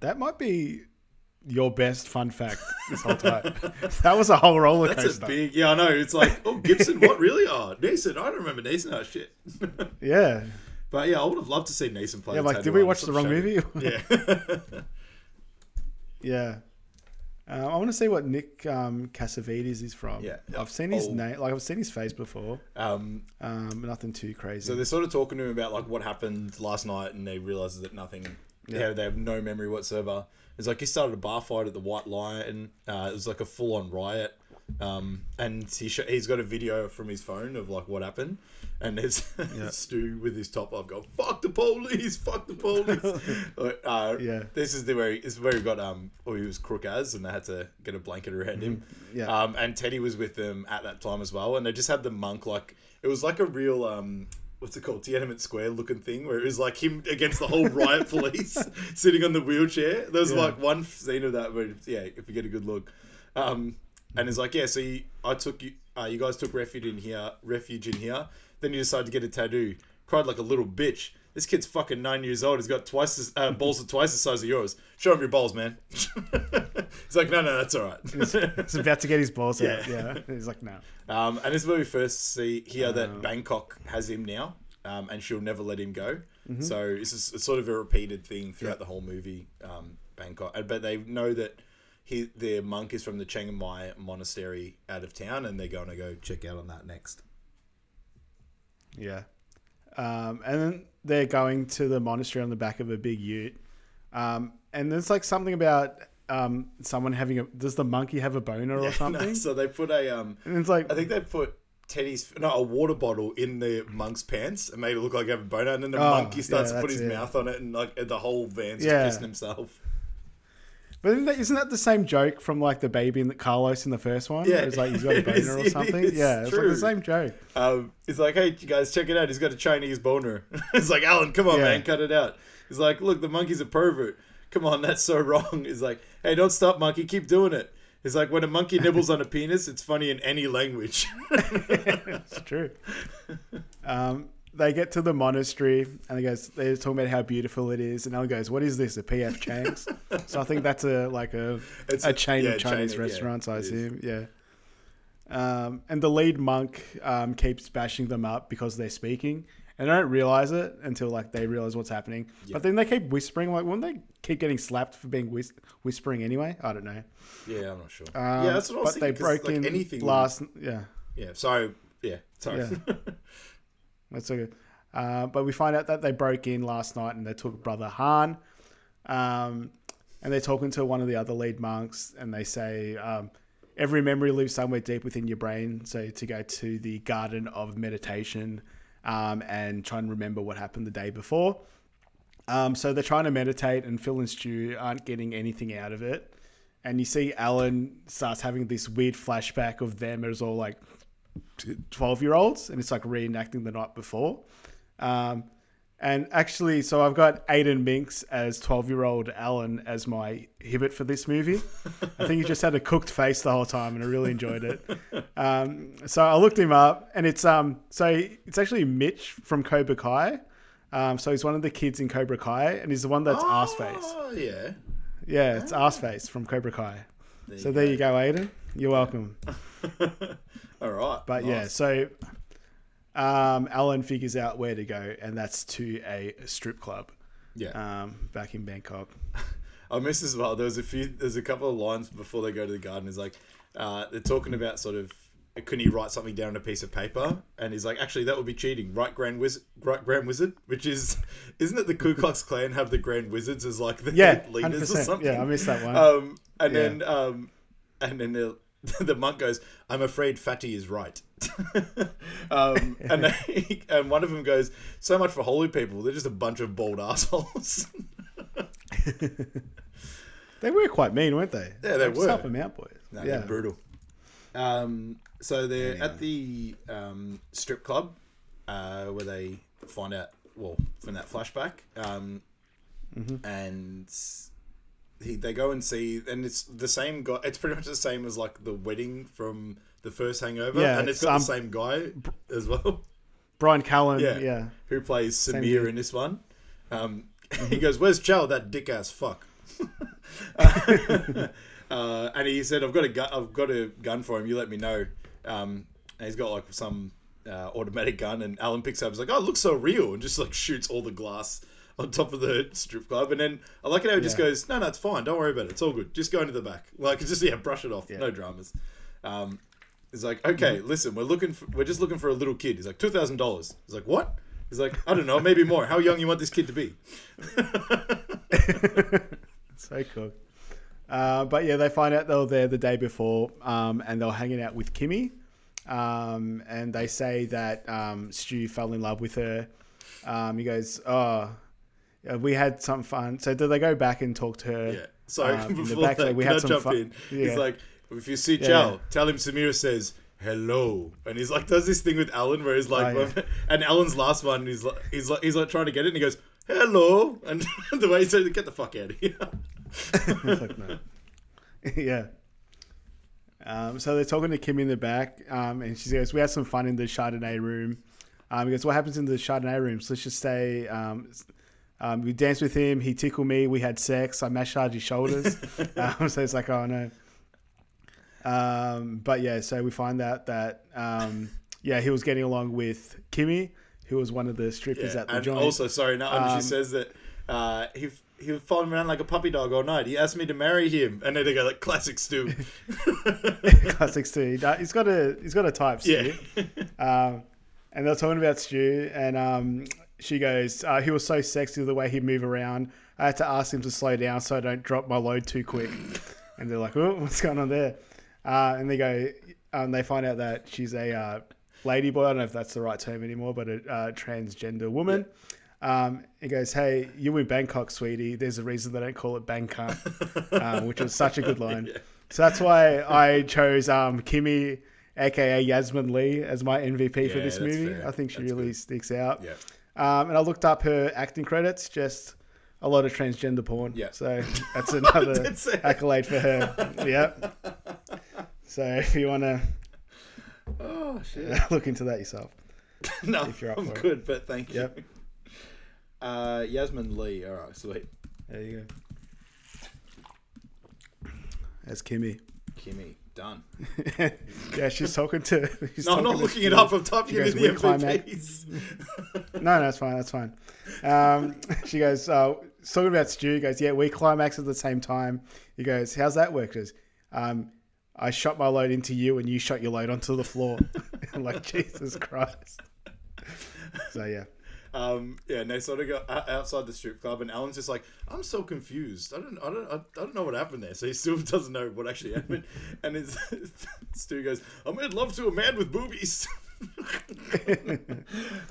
That might be your best fun fact this whole time. that was a whole roller coaster. That's a big, yeah, I know. It's like, oh, Gibson, what really? Oh, Neeson, I don't remember Neeson. Oh shit. yeah. but yeah, I would have loved to see Neeson play. Yeah, like, did we watch the wrong movie? Yeah. Yeah. Uh, I want to see what Nick um, Cassavetes is from. Yeah. I've seen his Oh. name. Like I've seen his face before. um, Um, nothing too crazy. so they're sort of talking to him about like what happened last night, and they realize that nothing. Yeah. they have no memory whatsoever. It's like he started a bar fight at the White Lion. Uh, it was like a full on riot. Um, and he sh- he's got a video from his phone of like what happened, and there's Stu with his top off going "fuck the police, fuck the police." Uh, Yeah. this is the where he, this is where he got um, or he was crook as, and they had to get a blanket around him. Mm-hmm. Yeah. Um, and Teddy was with them at that time as well, and they just had the monk like it was like a real um. What's it called? Tiananmen Square looking thing where it was like him against the whole riot police sitting on the wheelchair. There was Yeah. like one scene of that where, yeah, if you get a good look. Um, and it's like, yeah, so you, I took you, uh, you guys took refuge in here, refuge in here. Then you decide to get a tattoo. Cried like a little bitch. This kid's fucking nine years old. He's got twice as, uh, balls are twice the size of yours. Show him your balls, man. He's like, no, no, that's all right. He's about to get his balls out. Yeah. Yeah. He's like, no. Um, and this is where we first see here that Bangkok has him now, um, and she'll never let him go. So this is it's sort of a repeated thing throughout the whole movie, um, Bangkok. But they know that he, their monk is from the Chiang Mai monastery out of town, and they're going to go check out on that next. Yeah. Um, and then they're going to the monastery on the back of a big ute. Um, and there's like something about um, someone having a. Does the monkey have a boner or something? so they put a, um, and it's like, I think they put Teddy's no a water bottle in the monk's pants and made it look like he had a boner, and then the Oh, monkey starts yeah, to put that's his it. mouth on it, and like the whole van's Yeah. just pissing himself. But isn't that, isn't that the same joke from like the baby in the Carlos in the first one? Yeah, It's like he's got a boner is- or something. is Yeah, it's like the same joke. Um, he's like, hey, you guys, check it out. He's got a Chinese boner. it's like, Alan, come on, Yeah. man, cut it out. He's like, look, the monkey's a pervert. Come on, that's so wrong. He's like, hey, don't stop, monkey, keep doing it. He's like, when a monkey nibbles on a penis, it's funny in any language. It's true. Um, they get to the monastery and they goes, they're talking about how beautiful it is, and Alan goes, "What is this? A PF Chang's?" so I think that's a like a It's a a- chain yeah, of Chinese chain of- yeah, restaurants, I it is. assume. Yeah. Um, and the lead monk um, keeps bashing them up because they're speaking, and they don't realize it until like they realize what's happening. But then they keep whispering. Like, wouldn't they keep getting slapped for being whis- whispering anyway? I don't know. yeah, I'm not sure. Um, yeah, that's what I was but thinking. they broke like, in anything last. Yeah. Yeah, so, yeah, sorry. Yeah. That's. Uh, but we find out that they broke in last night and they took Brother Han. Um, and they're talking to one of the other lead monks and they say, um, every memory lives somewhere deep within your brain. So to go to the garden of meditation um, and try and remember what happened the day before. Um, so they're trying to meditate, and Phil and Stu aren't getting anything out of it. And you see Alan starts having this weird flashback of them as all like twelve year olds, and it's like reenacting the night before. Um, and actually, so I've got Aedin Mincks as 12 year old Alan as my Hibbit for this movie. I think he just had a cooked face the whole time and I really enjoyed it. Um, so I looked him up and it's um so it's actually Mitch from Cobra Kai. Um, so he's one of the kids in Cobra Kai and he's the one that's arse face. Oh yeah. Yeah, it's arse face from Cobra Kai. so there you go, Aiden. You're welcome. All right. But yeah, so um, Alan figures out where to go, and that's to a strip club yeah. um, back in Bangkok. I missed as well. There was a few. There's a couple of lines before they go to the garden. Is like uh, they're talking about sort of couldn't he write something down on a piece of paper? And he's like, actually, that would be cheating. Right, Grand Wizard. Right, Grand Wizard, which is isn't it the Ku Klux Klan have the Grand Wizards as like the Yeah, leaders or 100%. something? Yeah, I missed that one. Um, and Yeah. then um, and then the, monk goes, "I'm afraid Fatty is right." um, and they, and one of them goes, "So much for holy people. They're just a bunch of bald assholes." They were quite mean, weren't they? Yeah, they Just were. Help them out, boys. No, yeah, brutal. Um, so they're at the um, strip club uh, where they find out, well, from that flashback, um, Mm-hmm. and he, they go and see, and it's the same guy. It's pretty much the same as like the wedding from the first Hangover, Yeah, and it's it's, got um, the same guy as well. Bryan Callen. Yeah. Yeah, who plays Samir. Mm-hmm. in this one. Um, he goes, "Where's Chow? That dick ass fuck." uh, and he said, "I've got a gun. I've got a gun for him. You let me know." Um, and he's got like some uh, automatic gun, and Alan picks up. He's like, "Oh, it looks so real," and just like shoots all the glass on top of the strip club. And then I like it how he just Yeah. goes, "No, no, it's fine. Don't worry about it. It's all good. Just go into the back. Like, just yeah, brush it off. Yeah. No dramas." Um, He's like, okay, listen, we're looking, for, we're just looking for a little kid. He's like, two thousand dollars. He's like, what? He's like, I don't know, maybe more. How young you want this kid to be? so cool. Uh, but yeah, they find out they were there the day before, um, and they're hanging out with Kimmy. Um, and they say that um, Stu fell in love with her. Um, he goes, "Oh, yeah, we had some fun." So did they go back and talk to her? Yeah. So um, before back, that, we can had I some jump fun. in? Yeah. He's like, if you see Yeah, Chow, yeah. tell him Samira says hello, and he's like, does this thing with Alan where he's like, Oh, and Alan's last one, he's like, he's like, he's like trying to get it, and he goes hello, and the way he said, get the fuck out of here. Like, no. yeah. Um, so they're talking to Kim in the back, um, and she goes, "We had some fun in the Chardonnay room." Um, he goes, "What happens in the Chardonnay room?" So let's just say, um, um, we danced with him. He tickled me. We had sex. I massaged his shoulders. um, so it's like, oh no. Um, but yeah, so we find out that um, yeah, he was getting along with Kimmy, who was one of the strippers Yeah, at the and joint. also, sorry, no, Um, she says that uh, he he was following me around like a puppy dog all night. He asked me to marry him, and then they go like classic Stu. classic Stu. He's got a he's got a type, Stu. yeah, Um, and they're talking about Stu, and um, she goes, uh, "He was so sexy the way he'd move around. I had to ask him to slow down so I don't drop my load too quick." and they're like, "Oh, what's going on there?" Uh, and they go, um, they find out that she's a uh, ladyboy. I don't know if that's the right term anymore, but a uh, transgender woman. Um, he goes, "Hey, you in Bangkok, sweetie. There's a reason they don't call it Bangkok," um, which was such a good line. So that's why I chose um, Kimmy, aka Yasmin Lee, as my MVP for this movie. fair. I think she That's really good. sticks out. yeah. Um, and I looked up her acting credits, just a lot of transgender porn. Yeah. So that's another accolade for her. yep. So if you want to Oh shit. look into that yourself. no, If you're up I'm for it. good, but thank you. Yep. Uh, Yasmin Lee. All right, sweet. There you go. That's Kimmy. Kimmy, done. yeah, she's talking to. she's No, I'm talking not to looking it up. I'm typing it in the. MVPs. No, no, that's fine. That's fine. Um, she goes, uh, talking about Stu. He goes, yeah, we climax at the same time. He goes, how's that work? She goes, um, I shot my load into you and you shot your load onto the floor. I'm like, Jesus Christ. So, yeah. Um, yeah, and they sort of go outside the strip club, and Alan's just like, "I'm so confused. I don't, I don't, I don't know what happened there." So he still doesn't know what actually happened. And his Stu goes, "I made love to a man with boobies."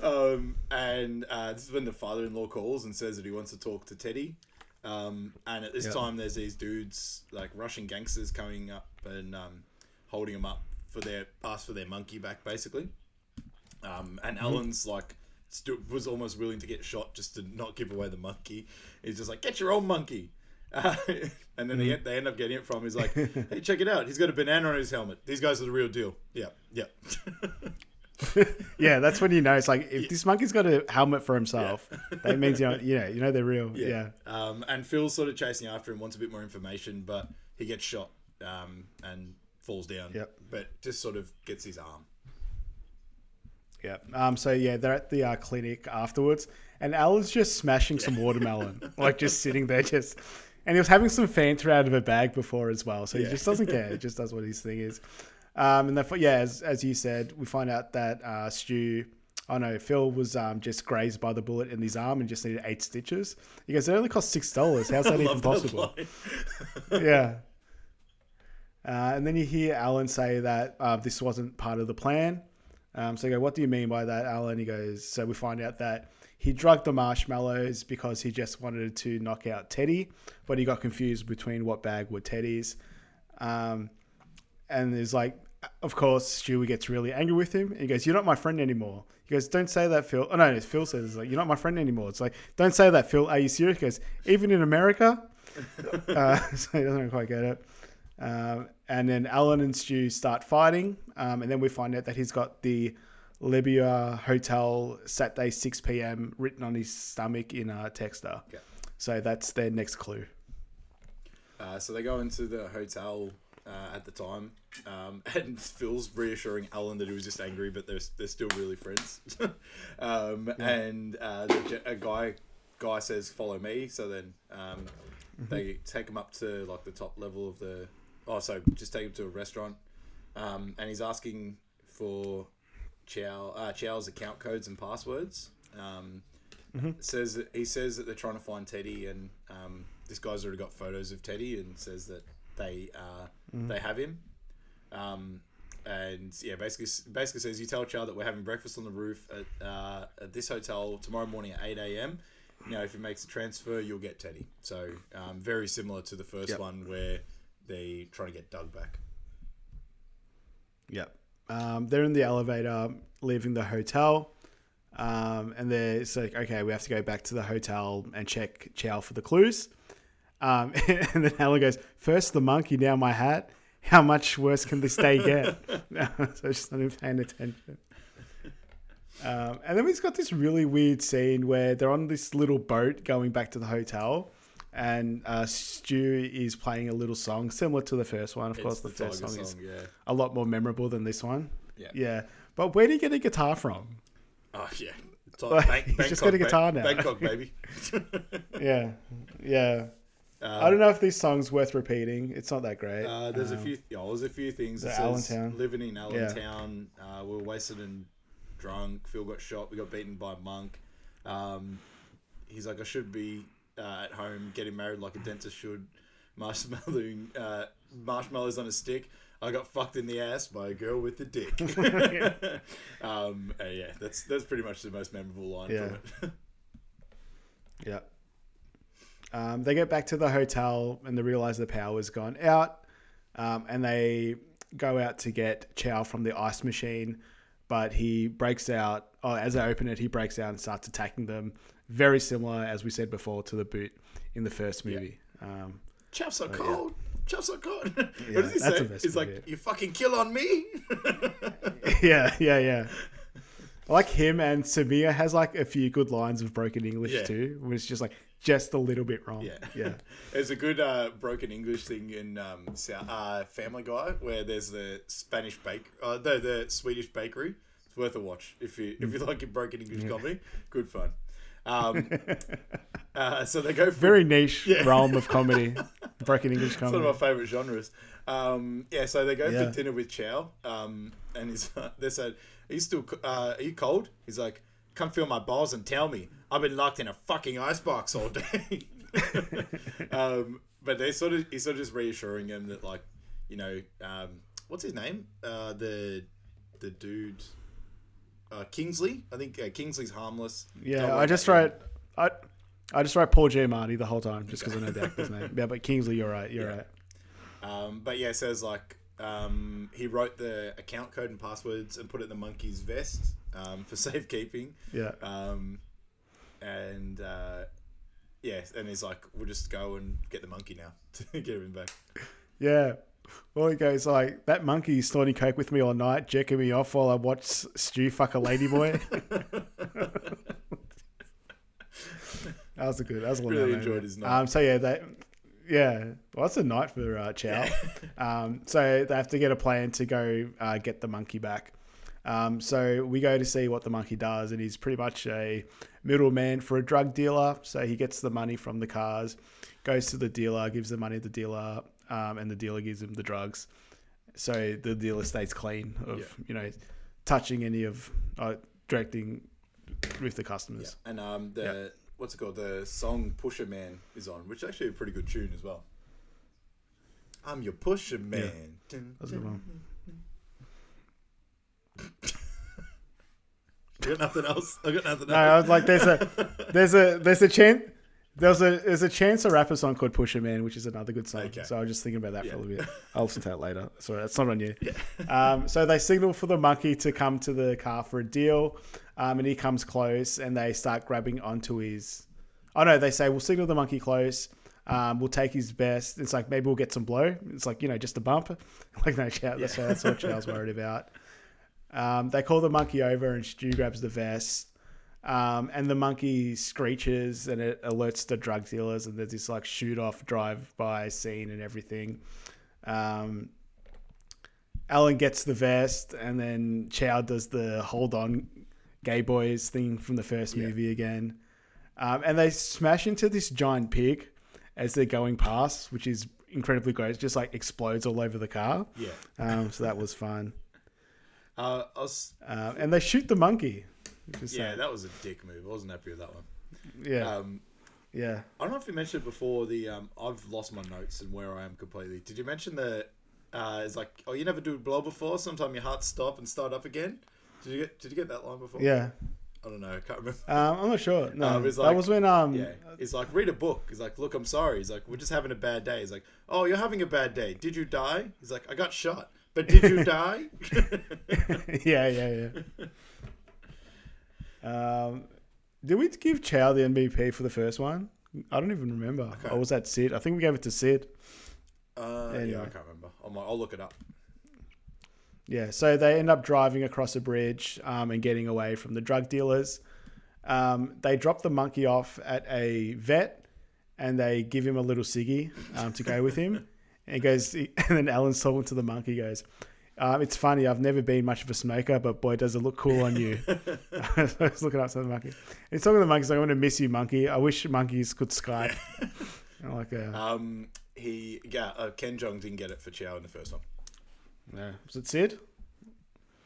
um, and uh, this is when the father-in-law calls and says that he wants to talk to Teddy. Um, and at this Yeah. time, there's these dudes like Russian gangsters coming up and um, holding him up for their ask for their monkey back basically. Um, and Mm-hmm. Alan's like was almost willing to get shot just to not give away the monkey. He's just like, get your own monkey. Uh, and then Mm-hmm. they, they end up getting it from. He's like, hey, check it out. He's got a banana on his helmet. These guys are the real deal. Yeah, yeah. Yeah, that's when you know it's like if this monkey's got a helmet for himself, that means you know, yeah, you know they're real. Yeah. Um, and Phil's sort of chasing after him, wants a bit more information, but he gets shot um, and falls down. Yep. But just sort of gets his arm. Yeah. Um. So yeah, they're at the uh, clinic afterwards, and Alan's just smashing some watermelon, like just sitting there, just. And he was having some Fanta out of a bag before as well, so he Yeah. just doesn't care. He just does what his thing is. Um. And then, yeah, as, as you said, we find out that uh, Stu. I oh no, Phil was um, just grazed by the bullet in his arm and just needed eight stitches. He goes, "It only cost six dollars. How's that even that possible?" line. yeah. Uh, and then you hear Alan say that uh, this wasn't part of the plan. Um, so you go, what do you mean by that, Alan? He goes, so we find out that he drugged the marshmallows because he just wanted to knock out Teddy, but he got confused between what bag were Teddy's. Um, and there's like, of course, Stewie gets really angry with him. He goes, "You're not my friend anymore." He goes, "Don't say that, Phil." Oh no, Phil says, "Like you're not my friend anymore." It's like, "Don't say that, Phil." Are you serious? He goes, "Even in America." uh, so he doesn't quite get it. Um, and then Alan and Stu start fighting, um, and then we find out that he's got the Lebua Hotel Saturday 6 p.m. written on his stomach in a texter. Yeah. So that's their next clue. Uh, so they go into the hotel uh, at the time, um, and Phil's reassuring Alan that he was just angry, but they're, they're still really friends. um, And uh, the, a guy guy says, "Follow me." So then um, they take him up to like the top level of the. Oh, so just take him to a restaurant, um, and he's asking for Chow uh, Chow's account codes and passwords. Um, says that he says that they're trying to find Teddy, and um, this guy's already got photos of Teddy, and says that they uh, they have him. Um, and yeah, basically basically says you tell Chow that we're having breakfast on the roof at, uh, at this hotel tomorrow morning at eight a.m. You know, if he makes a transfer, you'll get Teddy. So um, very similar to the first Yep. one where they try to get Doug back. Yep. Um, they're in the elevator, leaving the hotel. Um, and they're it's like, okay, we have to go back to the hotel and check Chow for the clues. Um, and then Alan goes, first the monkey, now my hat. How much worse can this day get? so just not even paying attention. Um, and then we've got this really weird scene where they're on this little boat going back to the hotel. And uh, Stu is playing a little song similar to the first one. Of course, the, first Tiger song, is yeah. a lot more memorable than this one. Yeah. Yeah. But where did he get a guitar from? Oh yeah. It's Like, Bank- he's just got a guitar ba- now. Bangkok, baby. Yeah. Yeah. Um, I don't know if this song's worth repeating. It's not that great. Uh, there's a Um, few. Yeah, there's a few things. the It says, Allentown. Living in Allentown, uh, we were wasted and drunk. Phil got shot. We got beaten by Monk. Um, he's like, I should be uh, at home getting married like a dentist should. Marshmallow, uh, marshmallows on a stick. I got fucked in the ass by a girl with a dick. um, uh, yeah, that's that's pretty much the most memorable line Yeah. from it. Yeah. Um, they get back to the hotel and they realize the power's gone out. Um, and they go out to get Chow from the ice machine. But he breaks out. Oh, as they open it, he breaks out and starts attacking them. Very similar, as we said before, to the boot in the first movie. Um, Chaps are cold. Chaps are cold. Yeah, what does he say? He's like, yeah. you fucking kill on me. yeah, yeah, yeah. I like him and Samir has like a few good lines of broken English Yeah. too. Where it's just like just a little bit wrong. Yeah, yeah. there's a good uh, broken English thing in um, uh, Family Guy where there's the Spanish bake, uh, the the Swedish bakery. It's worth a watch if you if you like your broken English comedy. Good fun. Um, uh, so they go for Very niche realm of comedy. Broken English comedy. It's one of my favorite genres. Um, yeah, so they go Yeah. for dinner with Chow, um, and he's they said, "Are you still uh, are you cold?" He's like, "Come feel my balls and tell me. I've been locked in a fucking icebox all day." um, but they sort of he's sort of just reassuring him that like, you know, um, what's his name? Uh, the the dude. Uh, Kingsley, I think uh, Kingsley's harmless. Don't Yeah, I just write I I just write Paul Giamatti the whole time just because I know the actor's name. Yeah, but Kingsley, you're right. You're Yeah. right. Um, but yeah, it says like um, he wrote the account code and passwords and put it in the monkey's vest um, for safekeeping. Yeah. Um, and uh, yeah, and he's like, "We'll just go and get the monkey now to get him back." Yeah. Well, he goes like that monkey snorting coke with me all night, jerking me off while I watch Stu fuck a ladyboy. that was a good. That was a Really enjoyed his night. Um, so yeah, they, yeah, well, it's a night for uh, Chow. um, so they have to get a plan to go uh, get the monkey back. Um, so we go to see what the monkey does, and he's pretty much a middleman for a drug dealer. So he gets the money from the cars, goes to the dealer, gives the money to the dealer, um, and the dealer gives him the drugs. So the dealer stays clean of Yeah. you know touching any of uh, directing with the customers. And um, the what's it called? The song "Pusher Man" is on, which is actually a pretty good tune as well. I'm your pusher man. Dun, That's a good one. I got nothing else. I got nothing No, I was like, there's a, there's a, there's a chance. There's a there's a chance a rapper song called Pusher Man, which is another good song. Okay. So I was just thinking about that for a little bit. I'll listen to that later. Sorry, that's not on you. Um, so they signal for the monkey to come to the car for a deal, um, and he comes close, and they start grabbing onto his. Oh no, they say we'll signal the monkey close. Um, we'll take his best. It's like maybe we'll get some blow. It's like you know just a bump. Like no, Chow, that's, that's what Chow's worried about. Um, they call the monkey over, and Stu grabs the vest. Um, and the monkey screeches and it alerts the drug dealers, and there's this like shoot off drive by scene and everything. Um, Alan gets the vest, and then Chow does the hold on gay boys thing from the first movie again. Um, and they smash into this giant pig as they're going past, which is incredibly great. It just like explodes all over the car. Yeah. Um, so that was fun. Uh, was, Um, and they shoot the monkey. Yeah, that was a dick move. I wasn't happy with that one. yeah, Um, yeah. I don't know if you mentioned it before. The um, I've lost my notes and where I am completely. Did you mention that? Uh, it's like, oh, you never do blow before. Sometimes your heart stop and start up again. Did you get? Did you get that line before? Yeah. I don't know. I can't remember. Um, I'm not sure. No, Um, it's that was when um, Yeah, he's like, read a book. He's like, look, I'm sorry. He's like, we're just having a bad day. He's like, oh, you're having a bad day. Did you die? He's like, I got shot. But did you die? yeah, yeah, yeah. um, did we give Chow the MVP for the first one? I don't even remember. Or was that Sid? I think we gave it to Sid. Uh, Yeah, I can't remember. I'll, I'll look it up. Yeah, so they end up driving across a bridge um, and getting away from the drug dealers. Um, they drop the monkey off at a vet and they give him a little ciggy um, to go with him. And he goes, and then Alan's talking to the monkey. Goes, um, "It's funny. I've never been much of a smoker, but boy, does it look cool on you." I was looking up to the monkey. He's talking to the monkey. Like, "I want to miss you, monkey. I wish monkeys could Skype." I'm like, uh, Um, he yeah, uh, Ken Jeong didn't get it for Chow in the first one. no. was it Sid?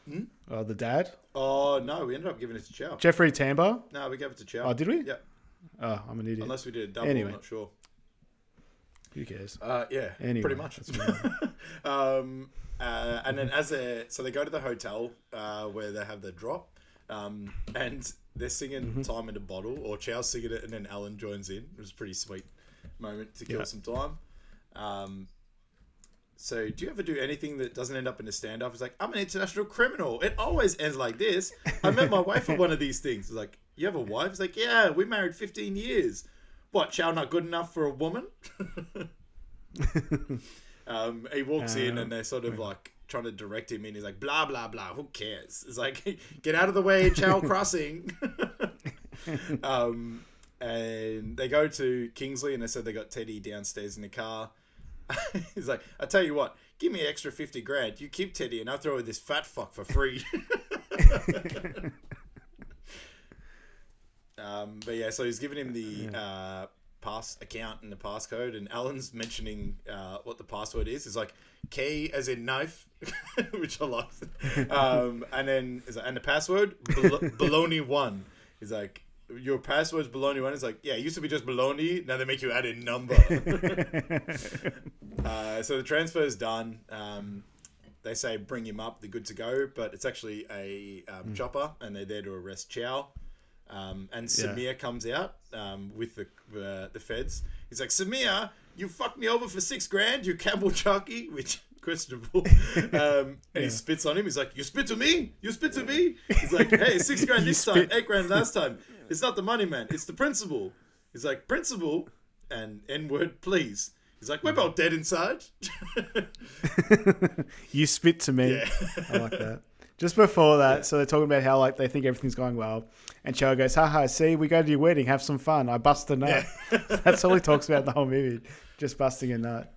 Hmm? Oh, the dad, Oh no, we ended up giving it to Chow. Jeffrey Tambor. No, we gave it to Chow. Oh, did we? Yeah, Oh, I'm an idiot. unless we did a double. Anyway. I'm not sure. Who cares? Uh, yeah, Anyway, pretty much. um, uh, and then as a so they go to the hotel uh, where they have the drop, um, and they're singing Mm-hmm. "Time in a Bottle" or Chow singing it, and then Alan joins in. It was a pretty sweet moment to kill Yeah. some time. Um, so, do you ever do anything that doesn't end up in a standoff? It's like I'm an international criminal. It always ends like this. I met my wife at one of these things. It's like you have a wife. It's like yeah, we married 15 years. What? Chow not good enough for a woman? um, he walks in and they're sort of like trying to direct him in. He's like blah blah blah. Who cares? It's like get out of the way, Chow crossing. um, and they go to Kingsley and they said they got Teddy downstairs in the car. He's like, I tell you what, give me an extra fifty grand. You keep Teddy, and I'll throw this fat fuck for free. Um, but yeah, so he's giving him the uh, pass account and the passcode, and Alan's mentioning uh, what the password is. It's like key as in knife, which I like. Um, and then is and the password bal- baloney one. He's like. Your password's baloney one. It's like, yeah, it used to be just baloney. Now they make you add a number. Uh, so the transfer is done. Um, they say bring him up, they're good to go, but it's actually a um, chopper, and they're there to arrest Chow. Um, and Yeah. Samir comes out um, with the uh, the feds. He's like, Samir, you fucked me over for six grand, you Campbell Chucky, which questionable. Um, and he spits on him. He's like, "You spit to me? You spit to me?" He's like, "Hey, six grand this time, eight grand last time. It's not the money, man. It's the principle." He's like, "Principle and N word, please." He's like, "We're both dead inside." You spit to me. Yeah. I like that. Just before that, so they're talking about how like they think everything's going well, and Chow goes, "Haha, see, we go to your wedding, have some fun. I bust a nut." That's all he talks about in the whole movie, just busting a nut.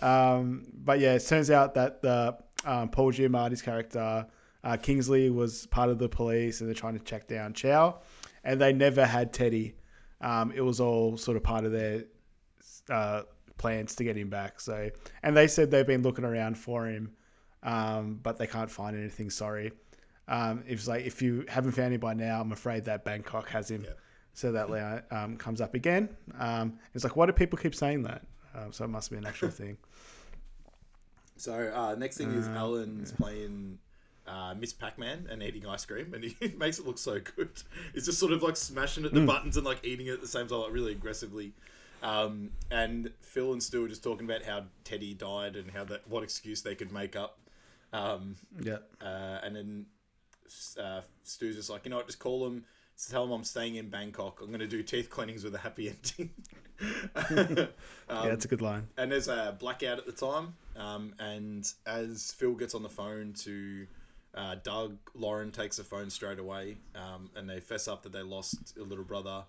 Um, but yeah, it turns out that the um, Paul Giamatti's character uh, Kingsley was part of the police, and they're trying to track down Chow, and they never had Teddy. Um, it was all sort of part of their uh, plans to get him back. So, and they said they've been looking around for him, um, but they can't find anything. Sorry. Um, it's like if you haven't found him by now, I'm afraid that Bangkok has him. So that line um, comes up again. Um, it's like, why do people keep saying that? Um, so it must be an actual thing. So uh, next thing is Alan's playing uh, Miss Pac-Man and eating ice cream, and he makes it look so good. He's just sort of like smashing at the buttons and like eating it at the same time, like really aggressively. Um, and Phil and Stu are just talking about how Teddy died and how that what excuse they could make up. Um, Yeah. uh, and then uh, Stu's just like, you know what, just call him, tell him I'm staying in Bangkok. I'm going to do teeth cleanings with a happy ending. yeah, that's a good line. and there's a blackout at the time. Um, and as Phil gets on the phone to uh, Doug, Lauren takes the phone straight away, um, and they fess up that they lost a little brother.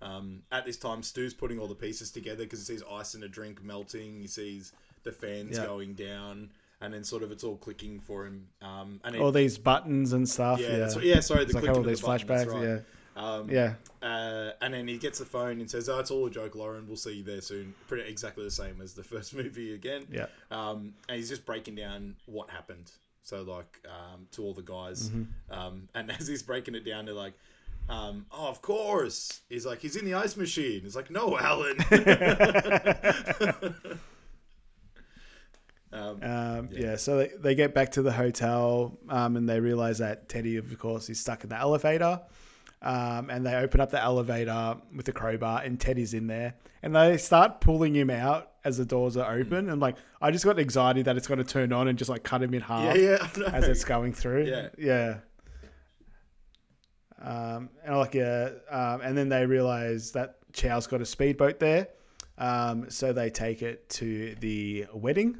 Um, at this time, Stu's putting all the pieces together because he sees ice in a drink melting. He sees the fans Yeah. going down, and then sort of it's all clicking for him. Um, and it, All these buttons and stuff. yeah, Yeah, yeah, sorry, the It's like clicking all of the these that's flashbacks. right. Yeah. Um, Yeah. uh, and then he gets the phone and says, "Oh, it's all a joke, Lauren. We'll see you there soon." Pretty exactly the same as the first movie again. Yeah. Um, and he's just breaking down what happened. So like um, to all the guys, Mm-hmm. um, and as he's breaking it down, they're like. Um, oh, of course. He's like, he's in the ice machine. He's like, no, Alan. um, Um, yeah. so they, they get back to the hotel um, and they realize that Teddy, of course, is stuck in the elevator. Um, and they open up the elevator with the crowbar, and Teddy's in there. And they start pulling him out as the doors are open. And like, I just got anxiety that it's going to turn on and just like cut him in half yeah, yeah. As it's going through. Yeah. Yeah. Um, and like, yeah. Um, and then they realize that Chow's got a speedboat there. Um, so they take it to the wedding.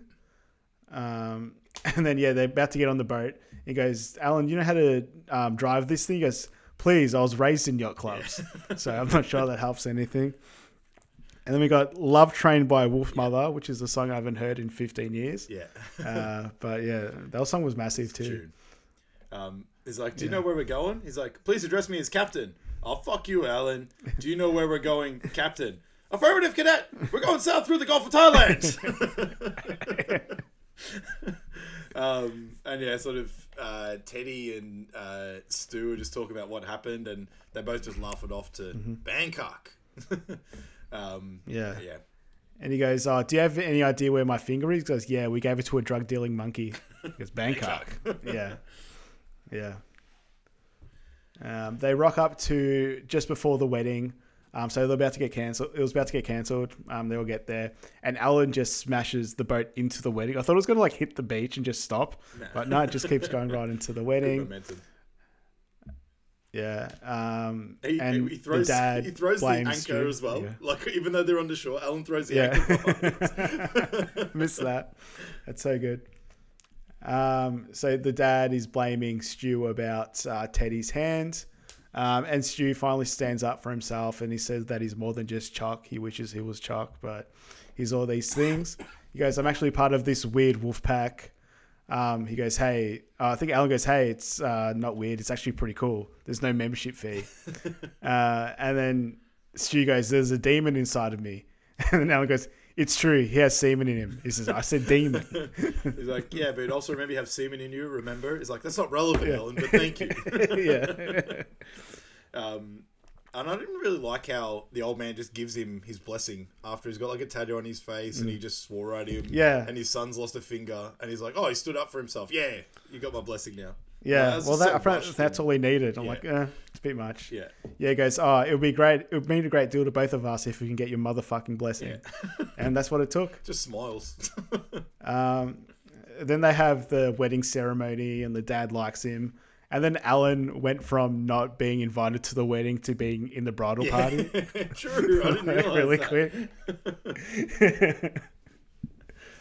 Um, and then, yeah, they're about to get on the boat. He goes, Alan, you know how to um, drive this thing? He goes, please, I was raised in yacht clubs. so I'm not sure that helps anything. And then we got Love Train by Wolfmother, which is a song I haven't heard in 15 years. yeah. Uh, but yeah, that song was massive too. Um, he's like, "Do you know where we're going?" He's like, "Please address me as captain." I'll "oh fuck you, Alan." "Do you know where we're going, captain?" "Affirmative, cadet. We're going south through the Gulf of Thailand." um, and yeah, sort of uh, Teddy and uh, Stu are just talking about what happened, and they both just laugh it off to Bangkok. um, Yeah. yeah. And he goes, "Oh, do you have any idea where my finger is?" He goes, "Yeah, we gave it to a drug dealing monkey." It's goes, "Bangkok." yeah, yeah. Um, they rock up to just before the wedding, um, so they're about to get cancelled. It was about to get cancelled. Um, they all get there, and Alan just smashes the boat into the wedding. I thought it was going to like hit the beach and just stop, but no, it just keeps going right into the wedding. Yeah, um, He, and he throws, the dad he throws the anchor Stu. as well. Yeah. Like even though they're on the shore, Alan throws the Yeah. anchor. Missed that. That's so good. Um, so the dad is blaming Stu about uh, Teddy's hand. Um, and Stu finally stands up for himself and he says that he's more than just Chuck. He wishes he was Chuck, but he's all these things. He goes, I'm actually part of this weird wolf pack. Um, he goes, Hey, uh, I think Alan goes, Hey, it's uh, not weird. It's actually pretty cool. There's no membership fee. uh, and then Stu goes, There's a demon inside of me. And then Alan goes, It's true. He has semen in him. He says, I said demon. He's like, yeah, but also remember you have semen in you. Remember? He's like, that's not relevant, Alan, but thank you. yeah. um, and I didn't really like how the old man just gives him his blessing after he's got like a tattoo on his face and he just swore at him. Mm. Yeah. And his son's lost a finger and he's like, oh, he stood up for himself. Yeah, you got my blessing now. Yeah. well, that, apparently much that's all he needed. I'm Yeah. like, eh, it's a bit much. Yeah. Yeah, he goes, oh, it would be great. It would mean a great deal to both of us if we can get your motherfucking blessing. and that's what it took. Just smiles. Um, then they have the wedding ceremony, and the dad likes him. And then Alan went from not being invited to the wedding to being in the bridal party True. I didn't realize really that. quick.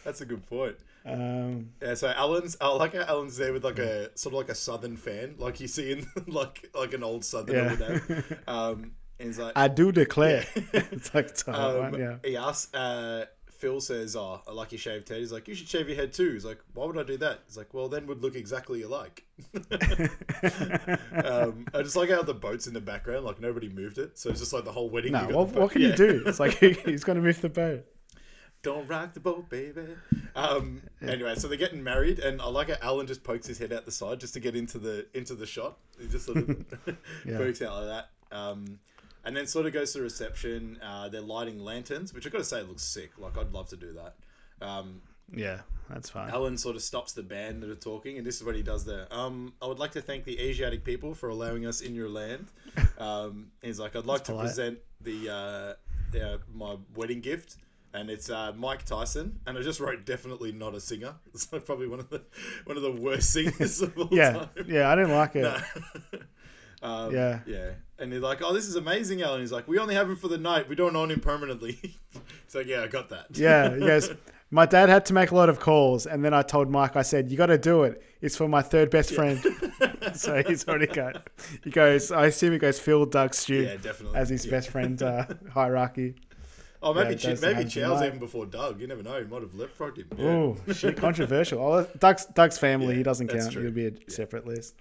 That's a good point. Um, Yeah, so Alan's. I like how Alan's there with like a sort of like a southern fan, like you see in like like an old southerner Yeah. would have. Um, and he's like, I do declare. it's like um, Taiwan, yeah. he asks. Uh, Phil says, "Oh, I like your shaved head." He's like, "You should shave your head too." He's like, "Why would I do that?" He's like, "Well, then would look exactly alike." um, I just like how the boat's in the background, like nobody moved it, so it's just like the whole wedding. No, what, what can yeah. you do? It's like he's going to move the boat. Don't rock the boat, baby. Um, Anyway, so they're getting married, and I like how Alan just pokes his head out the side just to get into the into the shot. He just sort of Yeah. pokes out like that. Um, and then sort of goes to the reception. Uh, they're lighting lanterns, which I've got to say looks sick. Like I'd love to do that. Um, Yeah, that's fine. Alan sort of stops the band that are talking, and this is what he does there. Um, I would like to thank the Asiatic people for allowing us in your land. Um, he's like, I'd like to polite. present the uh, uh, my wedding gift, and it's uh, Mike Tyson. And I just wrote definitely not a singer. It's like probably one of the one of the worst singers of all Yeah, time. yeah, I didn't like it. Um, Yeah. yeah. And he's like, "Oh, this is amazing, Alan." He's like, "We only have him for the night. We don't own him permanently." it's like, "Yeah, I got that." Yeah, he goes, my dad had to make a lot of calls, and then I told Mike, I said, you got to do it. It's for my third best friend. so he's already got, he goes, I assume he goes Phil, Doug, Stu Yeah, definitely. as his Yeah. best friend uh, hierarchy. Oh, maybe Yeah, maybe Chow's even before Doug. You never know. He might have leapfrogged him. Yeah. Oh, shit, controversial. Oh, Doug's, Doug's family, Yeah, he doesn't count. true. He'll be a separate list.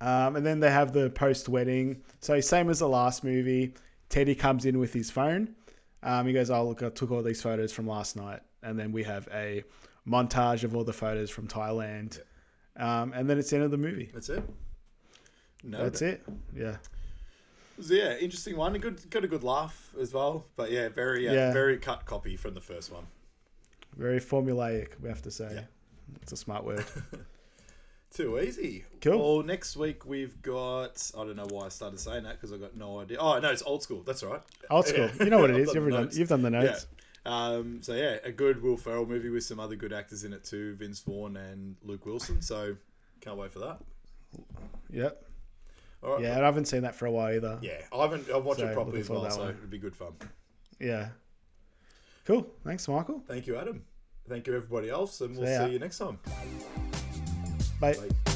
Um, and then they have the post wedding. So same as the last movie. Teddy comes in with his phone. Um, he goes, "Oh look, I took all these photos from last night." And then we have a montage of all the photos from Thailand. Um, and then it's the end of the movie. That's it. No, That's it. Yeah. So, yeah, interesting one. A good, got a good laugh as well. But yeah, very, uh, Yeah. very cut copy from the first one. Very formulaic, we have to say. Yeah. It's a smart word. Too easy. Cool. Well, next week we've got. I don't know why I started saying that because I got no idea. Oh no, it's old school. That's right. Old school. Yeah. You know what it is. You've done, you've done the notes. Yeah. Um, so yeah, a good Will Ferrell movie with some other good actors in it too, Vince Vaughn and Luke Wilson. So can't wait for that. Yep. Right. Yeah, and I haven't seen that for a while either. Yeah, I haven't. I've watched So, it properly as well, that so one. it'd be good fun. Yeah. Cool. Thanks, Michael. Thank you, Adam. Thank you, everybody else, and we'll See see you next time. Bye. Bye.